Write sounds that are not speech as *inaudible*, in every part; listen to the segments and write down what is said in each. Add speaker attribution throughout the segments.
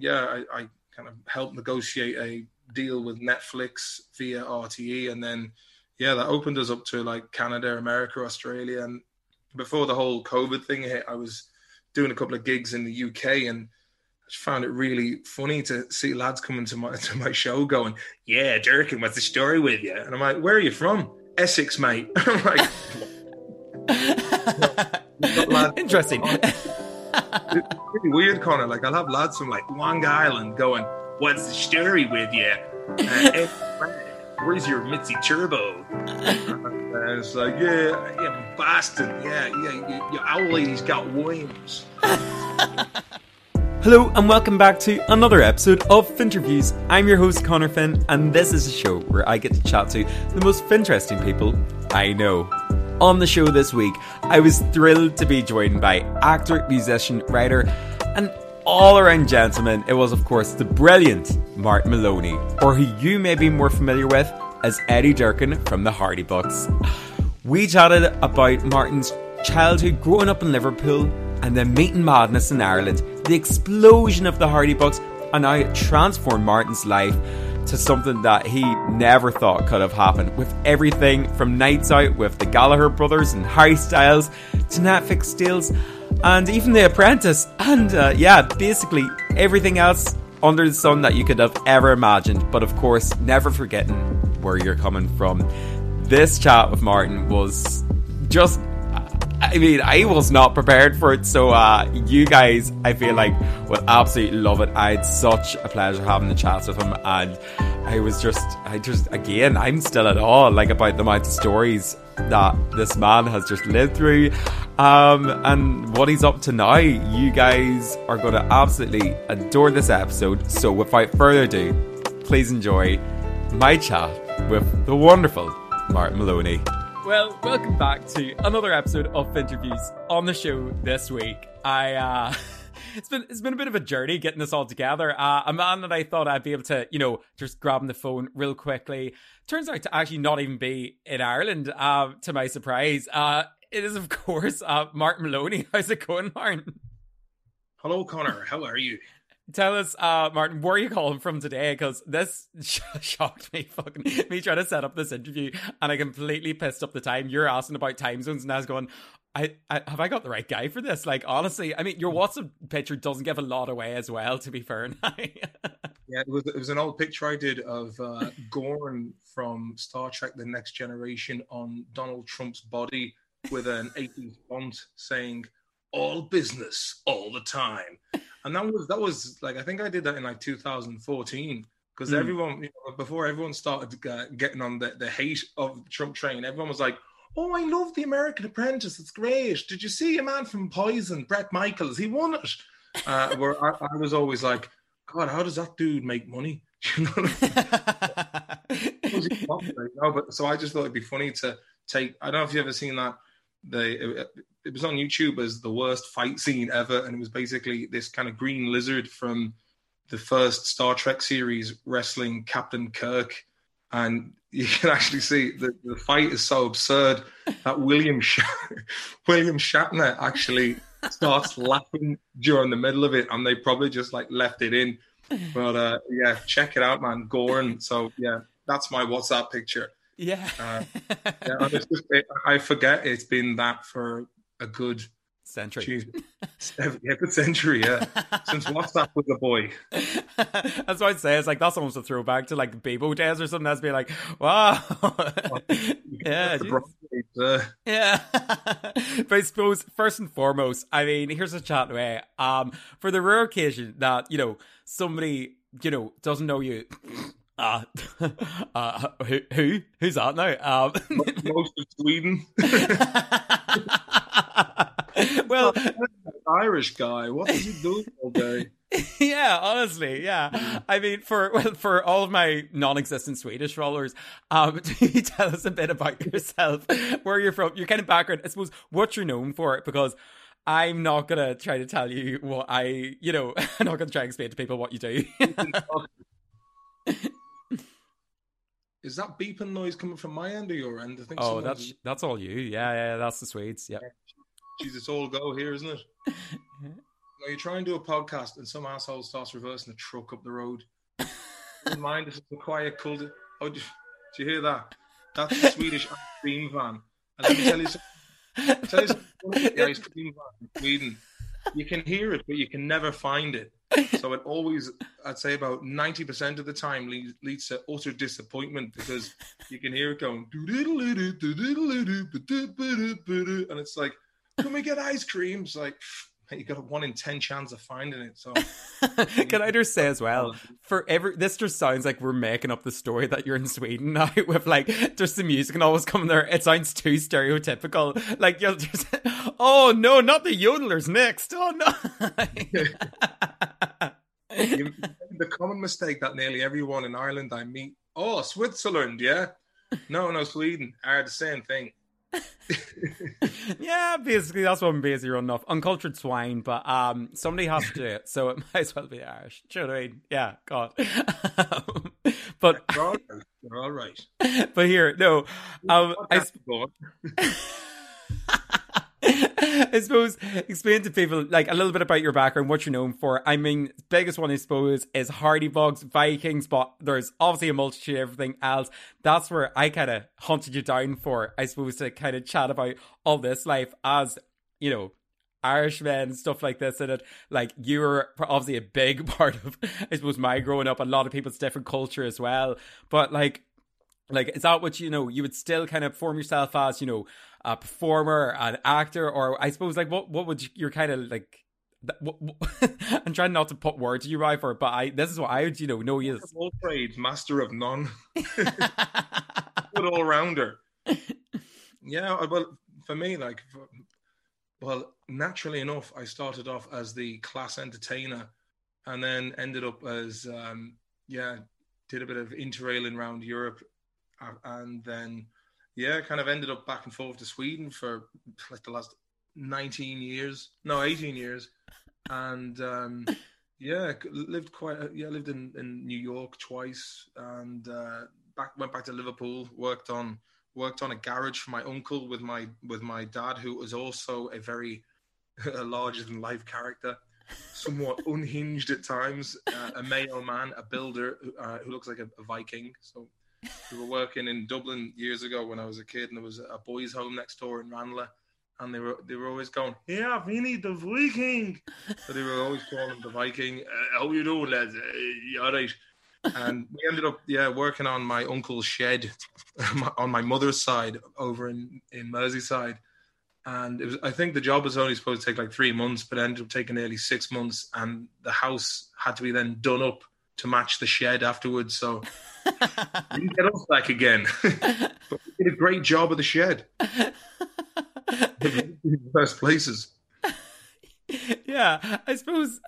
Speaker 1: yeah, I, I kind of helped negotiate a deal with Netflix via RTE, and then yeah, that opened us up to like Canada, America, Australia, and before the whole COVID thing hit, I was doing a couple of gigs in the UK, and I just found it really funny to see lads coming to my *laughs* to my show going, "Yeah, Durkin, what's the story with you?" And I'm like, "Where are you from?" Essex, mate. *laughs* I'm like. *laughs*
Speaker 2: Interesting.
Speaker 1: It's really weird, Connor. Like I'll have lads from like Long Island going, "What's the story with you?" Uh, where's your Mitzi Turbo? and it's like, yeah, yeah, Boston, yeah, yeah, your old lady's got Williams. *laughs*
Speaker 2: Hello and welcome back to another episode of Finterviews. I'm your host Connor Finn, and this is a show where I get to chat to the most interesting people I know. On the show this week, I was thrilled to be joined by actor, musician, writer, and all around gentleman. It was, of course, the brilliant Martin Maloney, or who you may be more familiar with as Eddie Durkin from the Hardy Bucks. We chatted about Martin's childhood growing up in Liverpool and then meeting madness in Ireland, the explosion of the Hardy Bucks, and how it transformed Martin's life to something that he never thought could have happened. With everything from nights out with the Gallagher brothers and Harry Styles to Netflix deals and even The Apprentice, and uh, yeah, basically everything else under the sun that you could have ever imagined. But of course, never forgetting where you're coming from. This chat with Martin was just I mean, I was not prepared for it, so uh, you guys, I feel like, will absolutely love it. I had such a pleasure having the chats with him, and I was just, I just, again, I'm still at all like, about the amount of stories that this man has just lived through, um, and what he's up to now. You guys are going to absolutely adore this episode. So, without further ado, please enjoy my chat with the wonderful Martin Maloney. Well, welcome back to another episode of Finterviews on the show this week. I uh *laughs* it's been it's been a bit of a journey getting this all together. Uh, a man that I thought I'd be able to, you know, just grab on the phone real quickly. Turns out to actually not even be in Ireland, uh, to my surprise. Uh, it is of course uh, Martin Maloney. *laughs* How's it going, Martin?
Speaker 1: Hello, Connor. How are you?
Speaker 2: Tell us, uh, Martin, where are you calling from today? Because this *laughs* shocked me, fucking me trying to set up this interview, and I completely pissed up the time. You're asking about time zones, and I was going, I, I have I got the right guy for this? Like, honestly, I mean, your WhatsApp picture doesn't give a lot away as well. To be fair, *laughs*
Speaker 1: yeah, it was it was an old picture I did of uh, Gorn from Star Trek: The Next Generation on Donald Trump's body with an 80s font saying "All business, all the time." and that was that was like I think I did that in like 2014 because mm. everyone you know, before everyone started uh, getting on the, the hate of the Trump train, everyone was like, "Oh, I love the American Apprentice. It's great. Did you see a man from Poison, Bret Michaels? He won it." Uh, *laughs* where I, I, was always like, "God, how does that dude make money?" *laughs* you know. *laughs* no, but so I just thought it'd be funny to take. I don't know if you've ever seen that. The it was on YouTube as the worst fight scene ever, and it was basically this kind of green lizard from the first Star Trek series wrestling Captain Kirk, and *laughs* you can actually see that the fight is so absurd that William Sh- *laughs* William Shatner actually starts laughing during the middle of it, and they probably just like left it in. *laughs* But uh, yeah, check it out, man. Gorn. So yeah, that's my WhatsApp picture.
Speaker 2: Yeah.
Speaker 1: uh, *laughs* yeah just, it, I forget it's been that for a good
Speaker 2: century.
Speaker 1: Geez, yeah, good century, yeah. Since WhatsApp was a boy. *laughs*
Speaker 2: that's what I'd say. It's like that's almost a throwback to like Bebo days or something. That's be like, wow, *laughs* yeah, uh. yeah. but I suppose first and foremost, I mean, here's a chat away. Um, for the rare occasion that you know somebody you know doesn't know you. Uh, *laughs* uh, who, who? Who's that now? Um,
Speaker 1: Most of Sweden *laughs* *laughs*
Speaker 2: well,
Speaker 1: Irish guy. What does he do all day?
Speaker 2: yeah, honestly, yeah. I mean, for well, for all of my non-existent Swedish followers, um, you tell us a bit about yourself, where you're from, your kind of background, I suppose, what you're known for? Because I'm not gonna try to tell you what I, you know, I'm not gonna try and explain to people what you do.
Speaker 1: Is that beeping noise coming from my end or your end? I think.
Speaker 2: Oh, that's that's all you. Yeah, yeah, that's the Swedes. Yeah.
Speaker 1: Jesus, it's all go here, isn't it? *laughs* you try and do a podcast and some asshole starts reversing a truck up the road. Mind, this is a quiet cult. Oh, do, do you hear that? That's the Swedish ice cream van. And let me tell you something. Tell you something *laughs* the ice cream van in Sweden. You can hear it, but you can never find it. So it always, I'd say about 90% of the time leads, leads to utter disappointment because you can hear it going, and it's like, can we get ice cream? It's like, *laughs* you got a one in ten chance of finding it. So, *laughs*
Speaker 2: can I just say as well, for every this just sounds like we're making up the story that you're in Sweden *laughs* now with like just the music and always coming there. It sounds too stereotypical. Like you'll just, oh no, not the yodelers next. Oh no.
Speaker 1: the common mistake that nearly everyone in Ireland I meet, oh Switzerland, yeah, no, no Sweden are the same thing. *laughs*
Speaker 2: yeah, basically that's what I'm basically running off. Uncultured swine, but um somebody has to do it, so it *laughs* might as well be Irish. Do you know what I mean? Yeah, God. *laughs* but
Speaker 1: you're all right. All right.
Speaker 2: But here, no. Um I, *laughs* I suppose explain to people like a little bit about your background, what you're known for. I mean, biggest one I suppose is Hardy Bucks, Vikings, but there's obviously a multitude of everything else. That's where I kind of hunted you down for, I suppose, to kind of chat about all this life as you know Irishmen, stuff like this in it. Like you were obviously a big *laughs* part of, I suppose, my growing up. A lot of people's different culture as well. But like, like is that what you know? You would still kind of form yourself as you know a performer, an actor, or I suppose like what what would you, you're kind of like. *laughs* I'm trying not to put words your mouth for but I this is what I would you know know you as
Speaker 1: all trades, master of none, *laughs* *laughs* good all rounder. Yeah, well, for me, like, for, well, naturally enough, I started off as the class entertainer, and then ended up as um, yeah, did a bit of interrailing around Europe, and then yeah, kind of ended up back and forth to Sweden for like the last 19 years, no, 18 years, and um, *laughs* yeah, lived quite, yeah, lived in, in New York twice, and uh, back went back to Liverpool, worked on worked on a garage for my uncle with my with my dad, who was also a very *laughs* a larger than life character, somewhat *laughs* unhinged at times, uh, a man, a builder uh, who looks like a, a Viking, so we were working in Dublin years ago when I was a kid, and there was a boys' home next door in Ranelagh, and they were they were always going, "Yeah, Vinny the Viking." So they were always calling the Viking. Uh, how you doing, lads? Uh, you all right? And we ended up, yeah, working on my uncle's shed *laughs* on my mother's side over in in Merseyside. And it was, I think the job was only supposed to take like three months, but ended up taking nearly six months. And the house had to be then done up to match the shed afterwards. So *laughs* didn't get off back again. *laughs* but we did a great job of the shed. *laughs* the best places.
Speaker 2: Yeah, I suppose.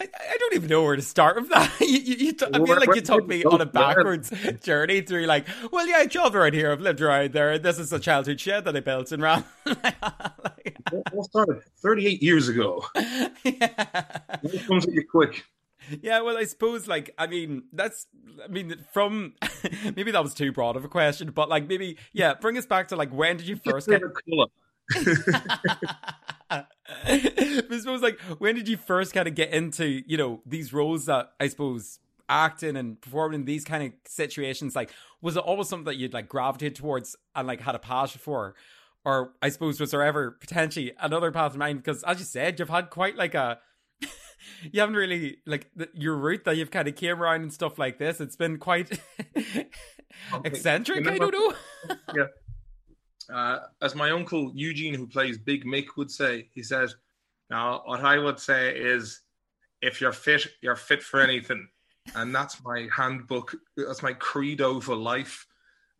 Speaker 2: I, I, don't even know where to start with that. You, you, you t- I feel like you took me on a backwards journey through, like, well, yeah, I job right here. I've lived right there. This is a childhood shed that I built in Ram.
Speaker 1: like, all started 38 years ago. Yeah. It comes at you quick.
Speaker 2: Yeah, well, I suppose, like, I mean, that's, I mean, from *laughs* maybe that was too broad of a question, but like, maybe, yeah, bring us back to like, when did you first get? *laughs* I suppose, like, when did you first kind of get into, you know, these roles that I suppose acting and performing in these kind of situations? Like, was it always something that you'd like gravitated towards and like had a passion for? Or I suppose was there ever potentially another path in mind? Because as you said, you've had quite like a *laughs* you haven't really like the, your route that you've kind of came around and stuff like this. It's been quite *laughs* eccentric. I don't know. *laughs*
Speaker 1: yeah. Uh, as my uncle Eugene, who plays Big Mick, would say, he says, "Now, what I would say is, if you're fit, you're fit for anything." And that's my handbook. That's my credo for life.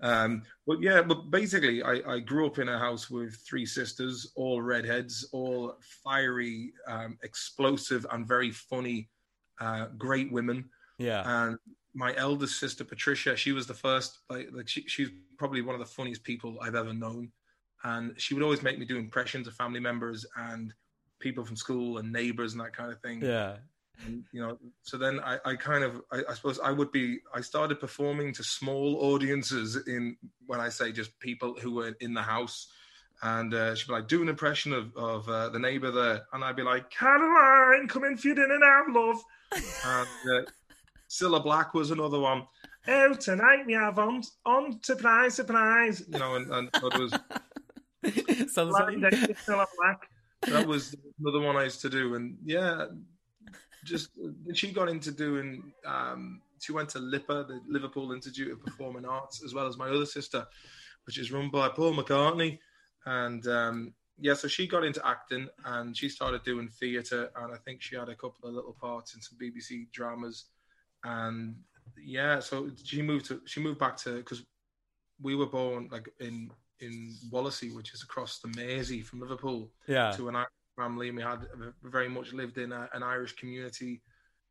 Speaker 1: Um, but yeah, but basically, I, I, grew up in a house with three sisters, all redheads, all fiery, um, explosive, and very funny, uh, great women.
Speaker 2: Yeah.
Speaker 1: And my eldest sister Patricia, she was the first. Like, like she, she's probably one of the funniest people I've ever known, and she would always make me do impressions of family members and people from school and neighbors and that kind of thing.
Speaker 2: Yeah.
Speaker 1: And, you know, so then I, I kind of, I, I, suppose I would be, I started performing to small audiences in, when I say just people who were in the house. and uh, she'd be like, do an impression of, of uh, the neighbor there. And I'd be like, Caroline, come in for your dinner now, love. and uh, Cilla Black was another one. Oh, tonight we have on, on surprise, surprise. You know, and, and it was. *laughs*
Speaker 2: Sounds like...
Speaker 1: Cilla Black. That was another one I used to do. And yeah, just she got into doing. Um, she went to LIPA, the Liverpool Institute of Performing *laughs* Arts, as well as my other sister, which is run by Paul McCartney. And um, yeah, so she got into acting and she started doing theatre, and I think she had a couple of little parts in some BBC dramas, and yeah, so she moved to she moved back to because we were born like in in Wallasey, which is across the Mersey from Liverpool,
Speaker 2: yeah,
Speaker 1: to an family, and we had very much lived in a, an Irish community,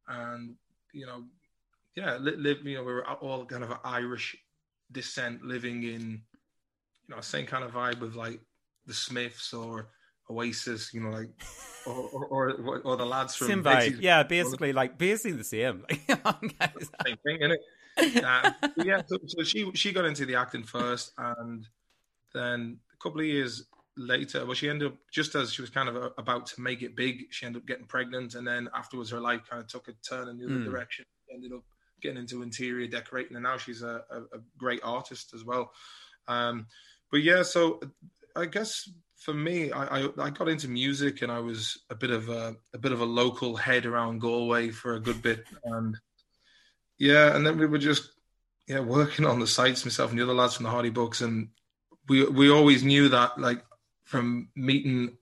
Speaker 1: and you know, yeah, live you know we were all kind of Irish descent, living in you know same kind of vibe with like the Smiths or Oasis, you know, like *laughs* or or, or, or the lads from.
Speaker 2: Yeah, basically like basically the same. *laughs*
Speaker 1: same thing? Uh, *laughs* yeah, so, so, she she got into the acting first, and then a couple of years later, well, she ended up just as she was kind of about to make it big, she ended up getting pregnant, and then afterwards, her life kind of took a turn in the other mm. direction. ended up getting into interior decorating, and now she's a, a, a great artist as well. Um, but yeah, so I guess for me, I, I, I got into music and I was a bit of a a bit of a local head around Galway for a good bit, and yeah, and then we were just yeah working on the sites myself and the other lads from the Hardy Bucks, and we we always knew that like from meeting.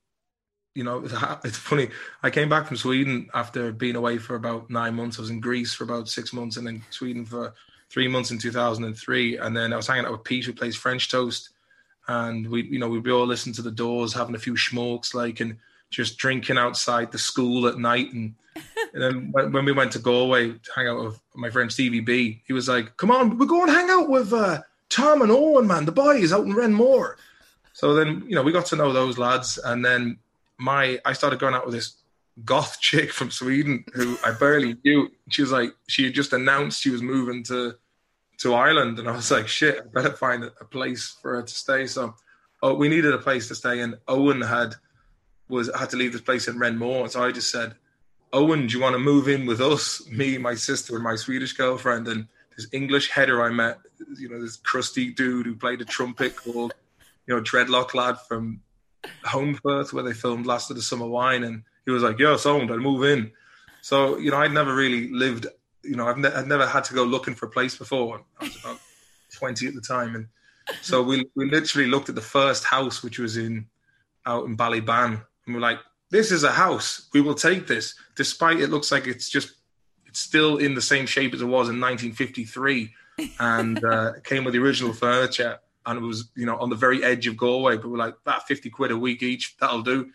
Speaker 1: You know, it's funny. I came back from Sweden after being away for about nine months. I was in Greece for about six months, and then Sweden for three months in 2003. And then I was hanging out with Pete, who plays French Toast and we you know we'd be all listening to the doors having a few smokes like and just drinking outside the school at night and, and then when, when, we went to Galway to hang out with my friend Stevie B he was like come on we're going to hang out with uh, Tom and Owen man the boys out in Renmore so then you know we got to know those lads and then my I started going out with this goth *laughs* chick from Sweden who I barely knew. She was like she had just announced she was moving to to Ireland, and I was like, shit, I better find a place for her to stay. So, oh, we needed a place to stay, and Owen had was had to leave this place in Renmore, so I just said, Owen, do you want to move in with us, me, my sister, and my Swedish girlfriend, and this English header I met, you know, this crusty dude who played a trumpet called, you know, Dreadlock Lad from Holmfirth, where they filmed Last of the Summer Wine, and he was like, "Yo, sound, I'll move in." So, you know, I'd never really lived you know, I've, ne- I've never had to go looking for a place before. I was about *laughs* 20 at the time. And so we, we literally looked at the first house, which was in out in Ballybaan. And we're like, this is a house. We will take this, despite it looks like it's just, it's still in the same shape as it was in 1953 and uh, came with the original furniture. And it was, you know, on the very edge of Galway. But we're like, that 50 quid a week each, that'll do.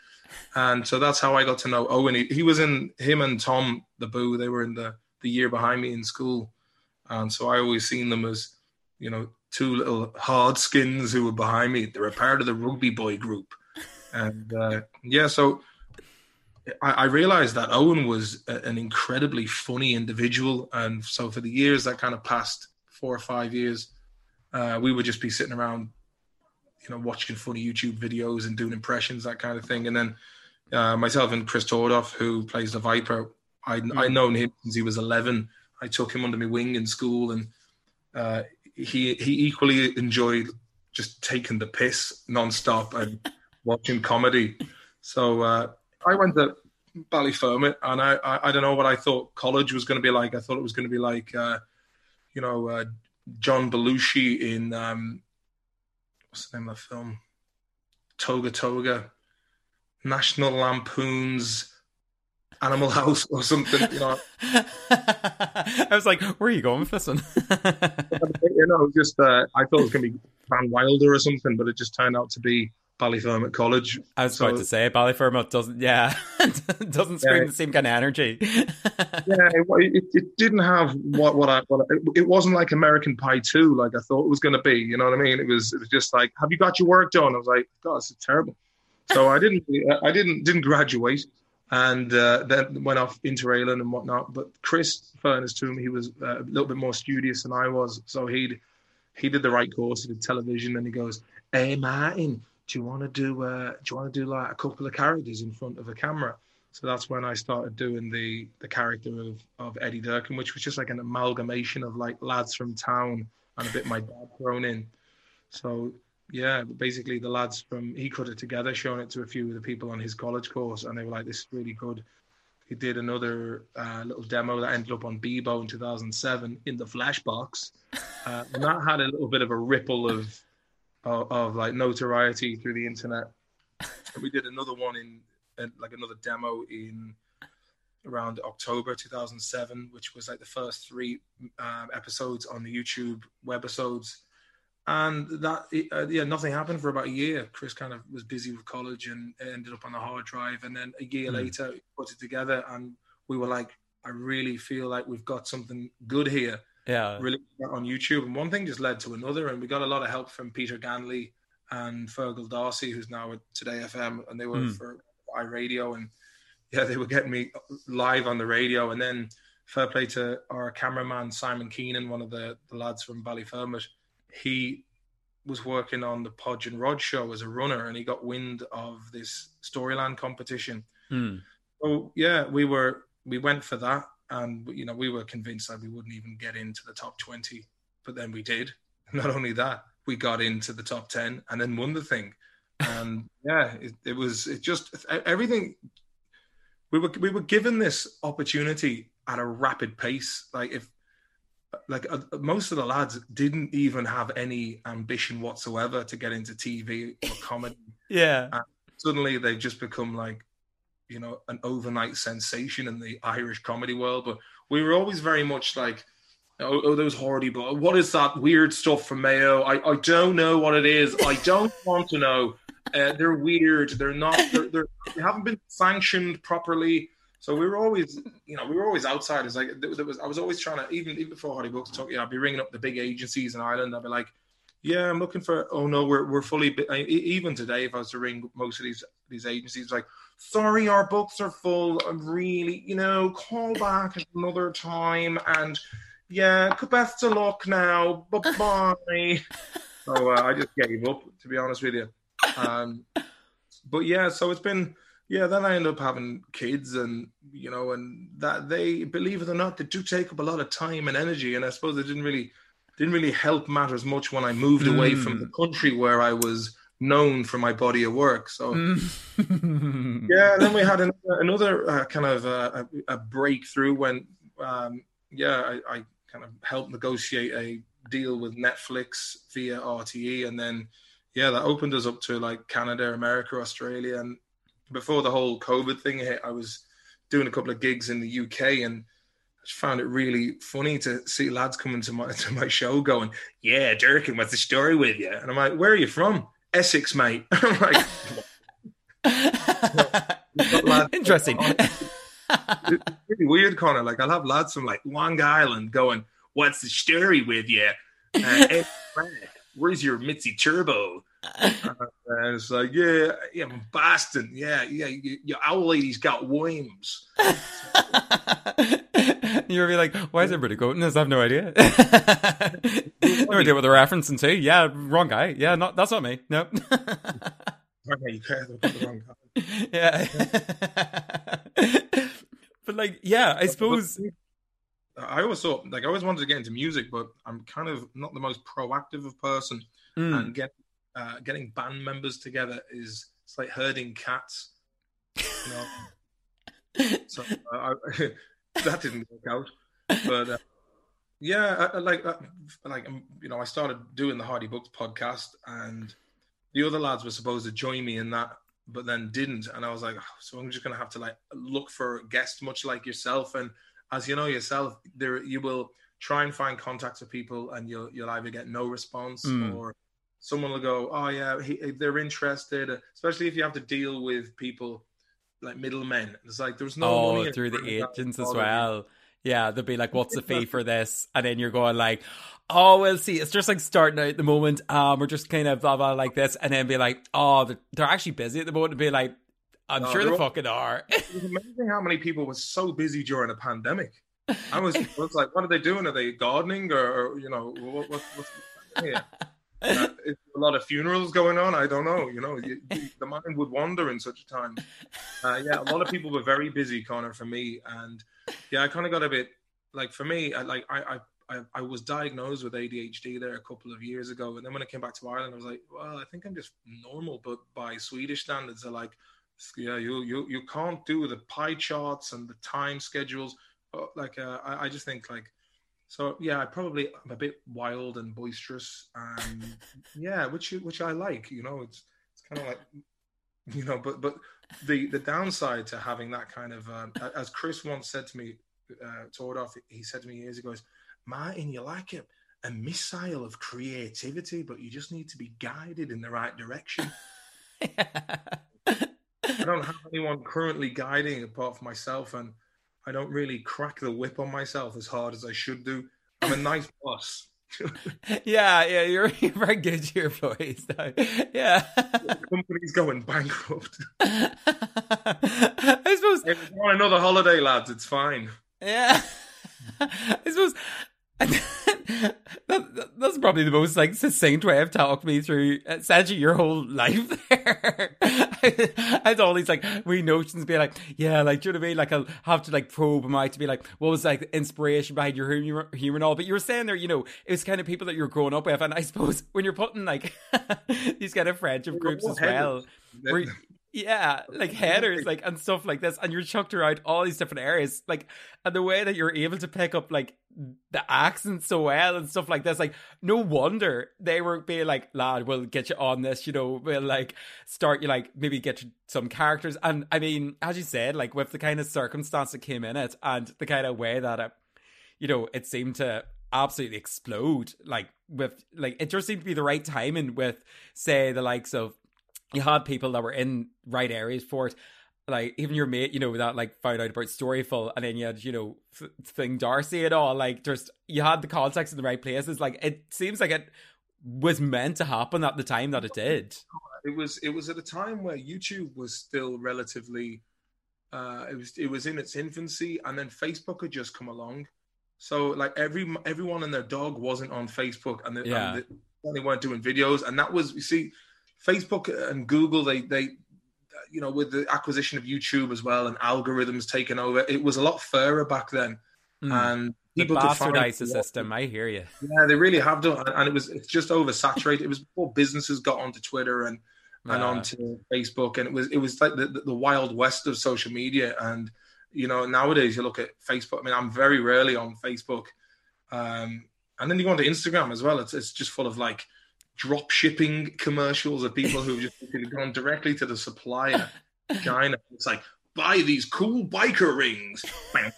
Speaker 1: And so that's how I got to know Owen. He, he was in, him and Tom, the Boo, they were in the, the year behind me in school, and so I always seen them as you know two little hard skins who were behind me. They were part of the rugby boy group, and uh, yeah, so I, realized that Owen was an incredibly funny individual, and so for the years that kind of passed four or five years, uh, we would just be sitting around, you know, watching funny YouTube videos and doing impressions, that kind of thing, and then. Uh, myself and Chris Tordoff, who plays the Viper, I mm. I known him since he was eleven. I took him under my wing in school, and uh, he he equally enjoyed just taking the piss non-stop and *laughs* watching comedy. So uh, I went to Ballyfermot, and I, I, I don't know what I thought college was going to be like. I thought it was going to be like uh, you know uh, John Belushi in um, what's the name of the film? Toga Toga, National Lampoon's Animal House or something. You know. *laughs* I
Speaker 2: was like, where are you going with this one? *laughs*
Speaker 1: you know, just uh, I thought it was going to be Van Wilder or something, but it just turned out to be Ballyfermot College.
Speaker 2: I was so, about to say Ballyfermot doesn't, yeah, *laughs* doesn't scream yeah, the same kind of energy. *laughs* yeah,
Speaker 1: it, it, didn't have what what I what I, it, wasn't like American Pie two, like I thought it was going to be. You know what I mean? It was it was just like, have you got your work done? I was like, God, this is terrible. So I didn't I didn't didn't graduate and uh, then went off into Ireland and whatnot. But Chris, fairness to him, he was uh, a little bit more studious than I was, so he'd. he did the right course. He did television, and he goes, "Hey Martin, do you want to do uh, do you want to do like a couple of characters in front of a camera? So that's when I started doing the the character of of Eddie Durkin, which was just like an amalgamation of like lads from town and a bit my dad thrown in. So yeah, basically the lads from he cut it together, showing it to a few of the people on his college course, and they were like, "This is really good." He did another uh, little demo that ended up on Bebo in 2007 in the Flashbox, uh, and that had a little bit of a ripple of, of, of like notoriety through the internet. *laughs* And we did another one in, in like another demo in around October 2007, which was like the first three um, episodes on the YouTube webisodes and that uh, yeah nothing happened for about a year chris kind of was busy with college and ended up on the hard drive and then a year mm. later put it together and we were like i really feel like we've got something good here
Speaker 2: yeah
Speaker 1: really on youtube and one thing just led to another and we got a lot of help from peter ganley and fergal darcy who's now at today fm and they were mm. for iRadio and yeah they were getting me live on the radio and then fair play to our cameraman simon keenan one of the, the lads from ballyfermot he was working on the Podge and Rod show as a runner, and he got wind of this Storyland competition.
Speaker 2: Mm.
Speaker 1: So yeah, we were we went for that, and you know we were convinced that we wouldn't even get into the top twenty, but then we did. *laughs* Not only that, we got into the top ten, and then won the thing. And *laughs* yeah, it, it was it just everything. We were we were given this opportunity at a rapid pace. Like if like uh, most of the lads didn't even have any ambition whatsoever to get into TV or *laughs* comedy.
Speaker 2: yeah.
Speaker 1: And suddenly they've just become like, you know, an overnight sensation in the Irish comedy world. But we were always very much like, oh, oh those hordy, but what is that weird stuff from Mayo? I, I don't know what it is. I don't *laughs* want to know. Uh, they're weird. They're not. They're, they're, they haven't been sanctioned properly. So we were always, you know, we were always outsiders. Like there was, I was always trying to, even even before Hardy Bucks talk, you know, I'd be ringing up the big agencies in Ireland. I'd be like, yeah, I'm looking for. Oh no, we're we're fully. Even today, if I was to ring most of these these agencies, like, sorry, our books are full. I'm really, you know, call back at another time. And yeah, best of luck now. Bye bye. *laughs* so uh, I just gave up, to be honest with you. Um, but yeah, so it's been yeah, then I end up having kids, and you know, and that they believe it or not, they do take up a lot of time and energy, and I suppose it didn't really didn't really help matters much when I moved mm. away from the mm. country where I was known for my body of work. So mm. yeah, then we *laughs* had another, another uh, kind of uh, a, a, breakthrough when um, yeah, I, I kind of helped negotiate a deal with Netflix via RTE, and then yeah, that opened us up to like Canada, America, Australia, and before the whole COVID thing hit, I was doing a couple of gigs in the UK and just found it really funny to see lads coming to my *laughs* to my show going, "Yeah, Durkin, what's the story with you?" And I'm like, "Where are you from?" Essex, mate. *laughs* I'm like, *laughs*
Speaker 2: interesting.
Speaker 1: it's really weird, Connor. Like I'll have lads from like Long Island going, "What's the story with you?" Uh, where's your Mitzi Turbo? uh, and it's like, yeah, yeah, I'm Boston. Yeah, yeah, your owl lady's got worms. *laughs*
Speaker 2: You'll be like, why is everybody quoting this? I have no idea. no idea what they're referencing to. Yeah, wrong guy. Yeah, not that's not me. No. *laughs*
Speaker 1: okay, you created the wrong guy. *laughs*
Speaker 2: Yeah. but like, yeah, I suppose.
Speaker 1: I always thought, like, I always wanted to get into music, but I'm kind of not the most proactive of person, mm. and get uh, getting band members together is it's like herding cats. You know? so uh, I, that didn't work out, but uh, yeah, I, like uh, like um, you know, I started doing the Hardy Bucks podcast, and the other lads were supposed to join me in that, but then didn't, and I was like, oh, so I'm just gonna have to like look for guests, much like yourself, and as you know yourself, there you will try and find contacts with people, and you'll you'll either get no response mm. or someone will go, "Oh yeah, he, they're interested," especially if you have to deal with people like middlemen. It's like there's no
Speaker 2: oh,
Speaker 1: money
Speaker 2: through the agents as well. Yeah, they'll be like, "What's the fee for *laughs* this?" And then you're going like, "Oh, we'll see, it's just like starting out at the moment. Um, we're just kind of blah blah like this," and then be like, "Oh, they're, they're actually busy at the moment." And be like, "I'm no, sure they fucking are." *laughs*
Speaker 1: It's amazing how many people were so busy during a pandemic. I was, I was like, "What are they doing? Are they gardening or, or you know, what, what, what's yeah?" *laughs* a lot of funerals going on. I don't know. You know, you, the mind would wander in such a time. Uh, yeah, a lot of people were very busy, Connor, for me, and yeah, I kind of got a bit like for me, I, like I, I, I was diagnosed with ADHD there a couple of years ago, and then when I came back to Ireland, I was like, well, I think I'm just normal, but by Swedish standards, they're like, yeah, you you you can't do the pie charts and the time schedules. Like, uh, I, I just think like so yeah, I probably I'm a bit wild and boisterous, and yeah, which which I like. You know, it's it's kind of like you know, but but the the downside to having that kind of um, as Chris once said to me, uh, Tordoff, he said to me years ago, is Martin, you like it a missile of creativity, but you just need to be guided in the right direction. *laughs* I don't have anyone currently guiding apart from myself, and I don't really crack the whip on myself as hard as I should do. I'm a nice *laughs* boss.
Speaker 2: yeah, yeah, you're, *laughs* you're very good to your employees. Though. Yeah,
Speaker 1: the company's going bankrupt. *laughs* I suppose. If you want another holiday, lads, it's fine.
Speaker 2: Yeah, I suppose *laughs* that, that's probably the most like succinct way of talking me through uh, essentially your whole life *laughs* there. I had all these like wee notions being like, yeah, like, do you know what I mean? Like, I'll have to like probe them out to be like, what was like the inspiration behind your humor, humor and all? But you were saying there, you know, it was kind of people that you're growing up with. And I suppose when you're putting like *laughs* these kind of friendship groups as well, where, yeah, like headers, like and stuff like this, and you're chucked around all these different areas, like and the way that you're able to pick up like the accent so well and stuff like this, like no wonder they were being like, lad, we'll get you on this, you know, we'll like start you like maybe get you some characters, and I mean, as you said, like with the kind of circumstance that came in it and the kind of way that it, you know, it seemed to absolutely explode, like with like it just seemed to be the right timing with say the likes of you had people that were in right areas for it. Like even your mate, you know, that like found out about Storyful, and then you had, you know, thing Darcy and all. Like, just you had the context in the right places. Like, it seems like it was meant to happen at the time that it did.
Speaker 1: It was. It was at a time where YouTube was still relatively. Uh, it was. It was in its infancy, and then Facebook had just come along. So like every everyone and their dog wasn't on Facebook, and, they, yeah. and they, they weren't doing videos, and that was you see Facebook and Google, they they you know with the acquisition of YouTube as well and algorithms taking over, it was a lot fairer back then. Mm. And
Speaker 2: people the bastardize the system. I hear you.
Speaker 1: Yeah, they really have done, and it was it's just oversaturated. it was before businesses got onto Twitter and and onto Facebook, and it was it was like the, the, the wild west of social media. And you know nowadays you look at Facebook. I mean, I'm very rarely on Facebook, um, and then you go onto Instagram as well. It's it's just full of like drop shipping commercials of people who've just gone directly to the supplier, *laughs* China. It's like, buy these cool biker rings. and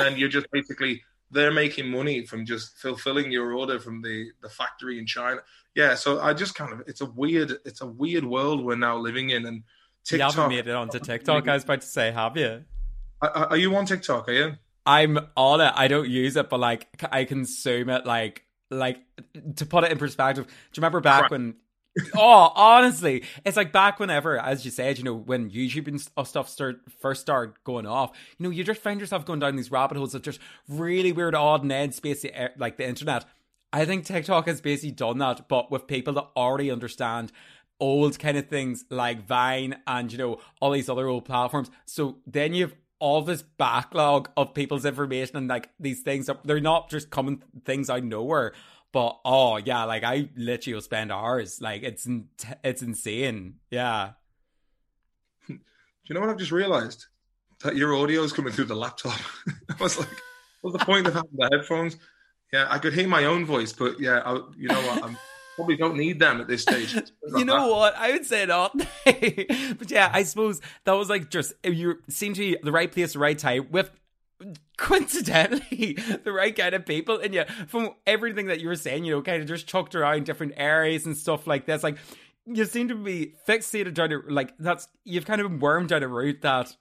Speaker 1: then you're just basically, they're making money from just fulfilling your order from the, the factory in China. Yeah, so I just kind of, it's a weird, it's a weird world we're now living in. And
Speaker 2: TikTok. You haven't made it onto TikTok, I was about to say, have you?
Speaker 1: Are, are you on TikTok, are you?
Speaker 2: I'm on it. I don't use it, but like I consume it like like to put it in perspective, do you remember back Crap. when oh, honestly, it's like back whenever, as you said, you know, when YouTube and stuff start first started going off, you know, you just find yourself going down these rabbit holes of just really weird, odd and end space, like the internet. I think TikTok has basically done that, but with people that already understand old kind of things like Vine and you know all these other old platforms. So then you've all this backlog of people's information and like these things they're not just coming things out nowhere. But oh yeah like i literally will spend hours. Like it's it's insane. Yeah. *laughs*
Speaker 1: Do you know what i've just realized? That your audio is coming through the laptop. *laughs* I was like what's the point of having the headphones? Yeah i could hear my own voice but yeah I, you know what? I'm probably don't need them at this stage. *laughs*
Speaker 2: you know what? I would say not. *laughs* but yeah, I suppose that was like just you seem to be the right place, the right time with coincidentally *laughs* the right kind of people and yeah from everything that you were saying you know kind of just chucked around different areas and stuff like this like you seem to be fixated down a, like that's you've kind of wormed down a route that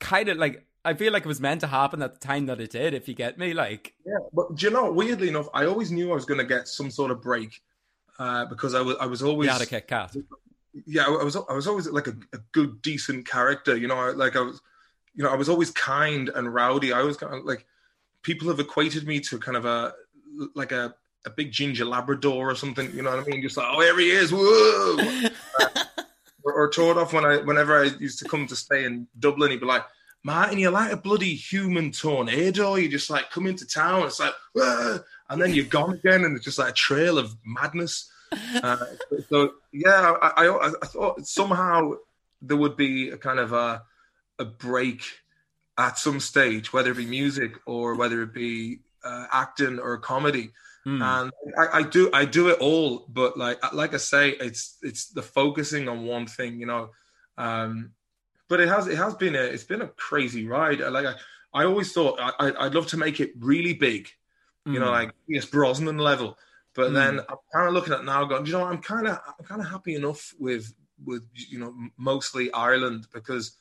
Speaker 2: kind of like I feel like it was meant to happen at the time that it did, if you get me. Like,
Speaker 1: yeah, but do you know? Weirdly enough, I always knew I was going to get some sort of break uh, because I was I was always
Speaker 2: you had kick cat.
Speaker 1: Yeah, I was I was always like a, a, good decent character. You know, I, like I was, you know, I was always kind and rowdy. I was kind of like people have equated me to kind of a like a a big ginger Labrador or something. You know what I mean? Just like, oh, here he is, whoa! uh, or, or Tordoff when I, whenever I used to come to stay in Dublin, he'd be like, Martin, you're like a bloody human tornado. You just like come into town, it's like, whoa! And then you're gone again, and it's just like a trail of madness. Uh, so yeah, I, I, I thought somehow there would be a kind of a a break at some stage, whether it be music or whether it be uh, acting or comedy. Mm. And I, I, do I do it all, but like like I say, it's it's the focusing on one thing, you know. Um, but it has it has been a it's been a crazy ride. Like I, I always thought I, I'd love to make it really big, you know, hmm. like yes Brosnan level. But mm. then I'm kind of looking at now, going, you know, I'm kind of I'm kind of happy enough with with you know mostly Ireland because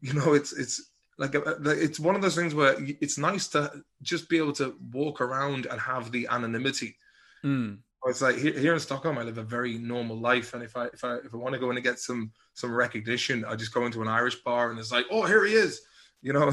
Speaker 1: you know it's it's like it's one of those things where it's nice to just be able to walk around and have the anonymity.
Speaker 2: Mm.
Speaker 1: It's like here, in Stockholm, I live a very normal life, and if I if I if I want to go in and get some some recognition, I just go into an Irish bar and it's like, oh, here he is, you know. *laughs*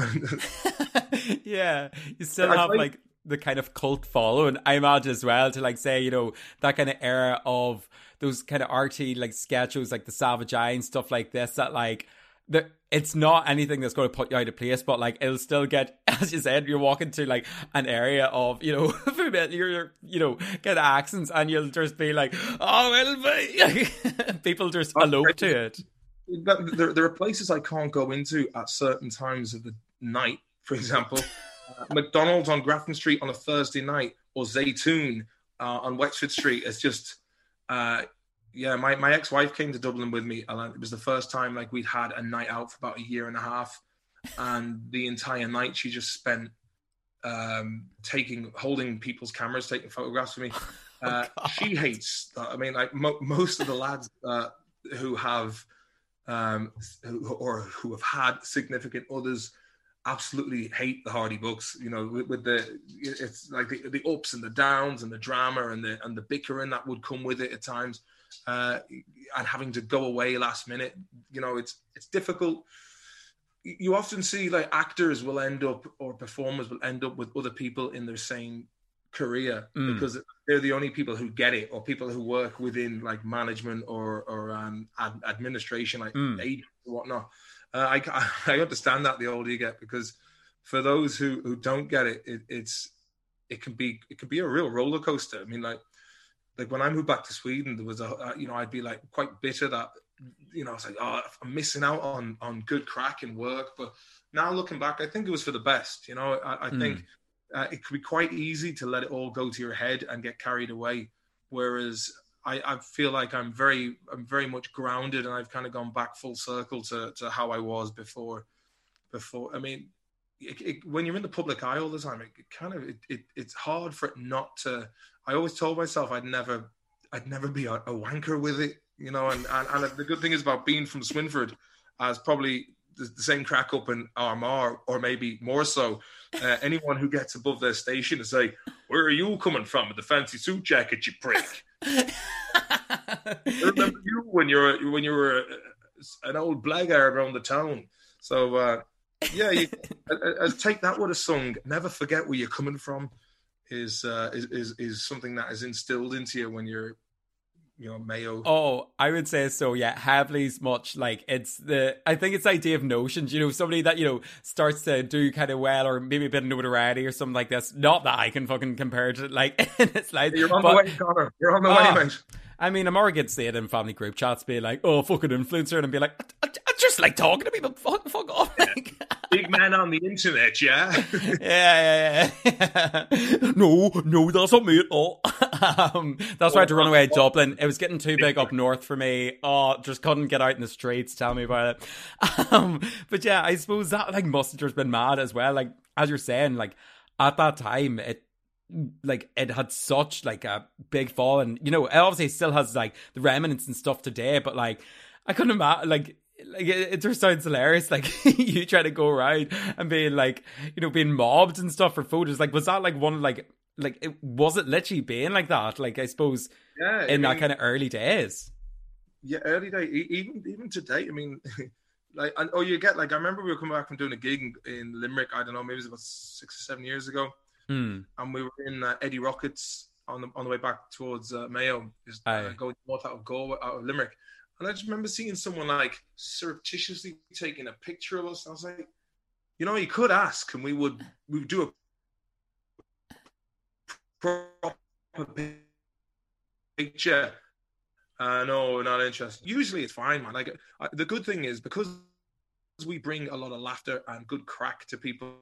Speaker 1: *laughs*
Speaker 2: yeah, you still have like the kind of cult following, I imagine as well, to like say, you know, that kind of era of those kind of arty like sketches, like the Savage Eye and stuff like this, that like the it's not anything that's going to put you out of place, but like it'll still get, *laughs* as you said, you're walking to like an area of you know *laughs* familiar, you know, get accents, and you'll just be like, oh, well, *laughs* be. people just elope to it.
Speaker 1: There, there are places I can't go into at certain times of the night. For example, McDonald's on Grafton Street on a Thursday night, or Zaytoon uh, on Wexford Street. It's just uh, yeah, my, my ex wife came to Dublin with me, and it was the first time like we'd had a night out for about a year and a half, and the entire night she just spent um, taking holding people's cameras, taking photographs of me. *laughs* Oh, uh, oh, she hates. That. I mean, like mo- most of the lads uh, who have um, who, or who have had significant others absolutely hate the Hardy Bucks. You know, with, with, the it's like the, the ups and the downs and the drama and the and the bickering that would come with it at times uh, and having to go away last minute. You know, it's it's difficult. You often see like actors will end up or performers will end up with other people in their same career mm. because they're the only people who get it or people who work within like management or or um, ad- administration like mm. agents or whatnot. Uh, I *laughs* I understand that the older you get because for those who who don't get it, it it's it can be it can be a real roller coaster. I mean, like like when I moved back to Sweden, there was a you know I'd be like quite bitter that you know I was like oh I'm missing out on on good crack and work, but now looking back, I think it was for the best. You know, I, I mm. think uh, it could be quite easy to let it all go to your head and get carried away, whereas I, I feel like I'm very I'm very much grounded and I've kind of gone back full circle to to how I was before before. I mean, it, it, when you're in the public eye all the time, it, it kind of it, it's hard for it not to. I always told myself I'd never, I'd never be a, a wanker with it, you know. And, and and the good thing is about being from Swinford, as probably the, same crack up in Armagh, or maybe more so. Uh, anyone who gets above their station to say, "Where are you coming from with the fancy suit jacket, you prick?" I remember you when you're when you were an old blackguard around the town. So. Uh, yeah, you, uh, take that with a song. Never forget where you're coming from. Is, uh, is is is something that is instilled into you when you're you know Mayo.
Speaker 2: Oh, I would say so. Yeah, Heavley's much like it's the. I think it's the idea of notions. You know, somebody that you know starts to do kind of well, or maybe a bit of notoriety or something like this. Not that I can fucking compare to like *laughs* it's like
Speaker 1: you're on but, the way, Connor. You're on the uh, way, ah, mate.
Speaker 2: I mean, I'm already say it in family group chats, be like, "Oh, fucking influencer," and be like, just like talking to people. Fuck, fuck off. Like,
Speaker 1: Big man on the internet, yeah. *laughs*
Speaker 2: yeah, yeah, yeah. *laughs* no, no, that's not me at all. *laughs* um, that's why I had to run away to Dublin. It was getting too big up north for me. Oh, just couldn't get out in the streets. Tell me about it. Um, but yeah, I suppose that like must have been mad as well. Like as you're saying, like at that time, it like it had such like a big fall and you know it obviously still has like the remnants and stuff today but like i couldn't imagine like like it, just sounds hilarious *laughs* like you trying to go around and being like you know being mobbed and stuff for photos like was that like one like like it was it literally being like that? Like i suppose yeah in I mean, that kind of early days.
Speaker 1: Yeah early day even even today i mean *laughs* like oh you get like i remember we were coming back from doing a gig in, in limerick i don't know maybe it was about six or seven years ago.
Speaker 2: Mm.
Speaker 1: and we were in uh, Eddie Rockets on the on the way back towards uh, Mayo, just uh, going north out of Galway, out of Limerick. And I just remember seeing someone like surreptitiously taking a picture of us. I was like, you know, you could ask, and we would we would do a proper picture. Uh, no, not interested. Usually it's fine, man. Like I, the good thing is because we bring a lot of laughter and good crack to people.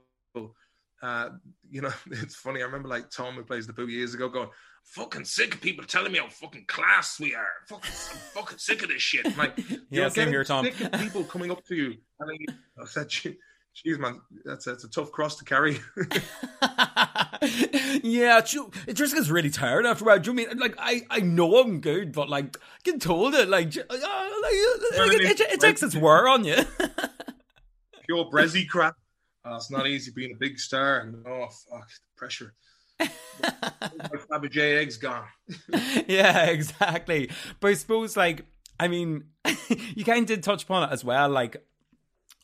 Speaker 1: Uh, you know, *laughs* it's funny. I remember like Tom, who plays the boo years ago, going, "Fucking sick of people telling me how fucking class we are. Fucking, I'm fucking sick of this shit." I'm like, *laughs*
Speaker 2: yeah, same here, Tom.
Speaker 1: Sick of people coming up to you telling you. *laughs* I said, "Jeez, man, that's a, that's a tough cross to carry."
Speaker 2: yeah, it just gets really tired after a while. Do you mean like I, I know I'm good, but like getting told it like, uh, like, like it, it, it, takes its wear on you.
Speaker 1: Pure Brezzy crap. Oh, it's not easy being a big star. And oh fuck, the pressure. *laughs* my J eggs gone. *laughs*
Speaker 2: yeah, exactly. But I suppose like I mean, *laughs* you kind of did touch upon it as well. Like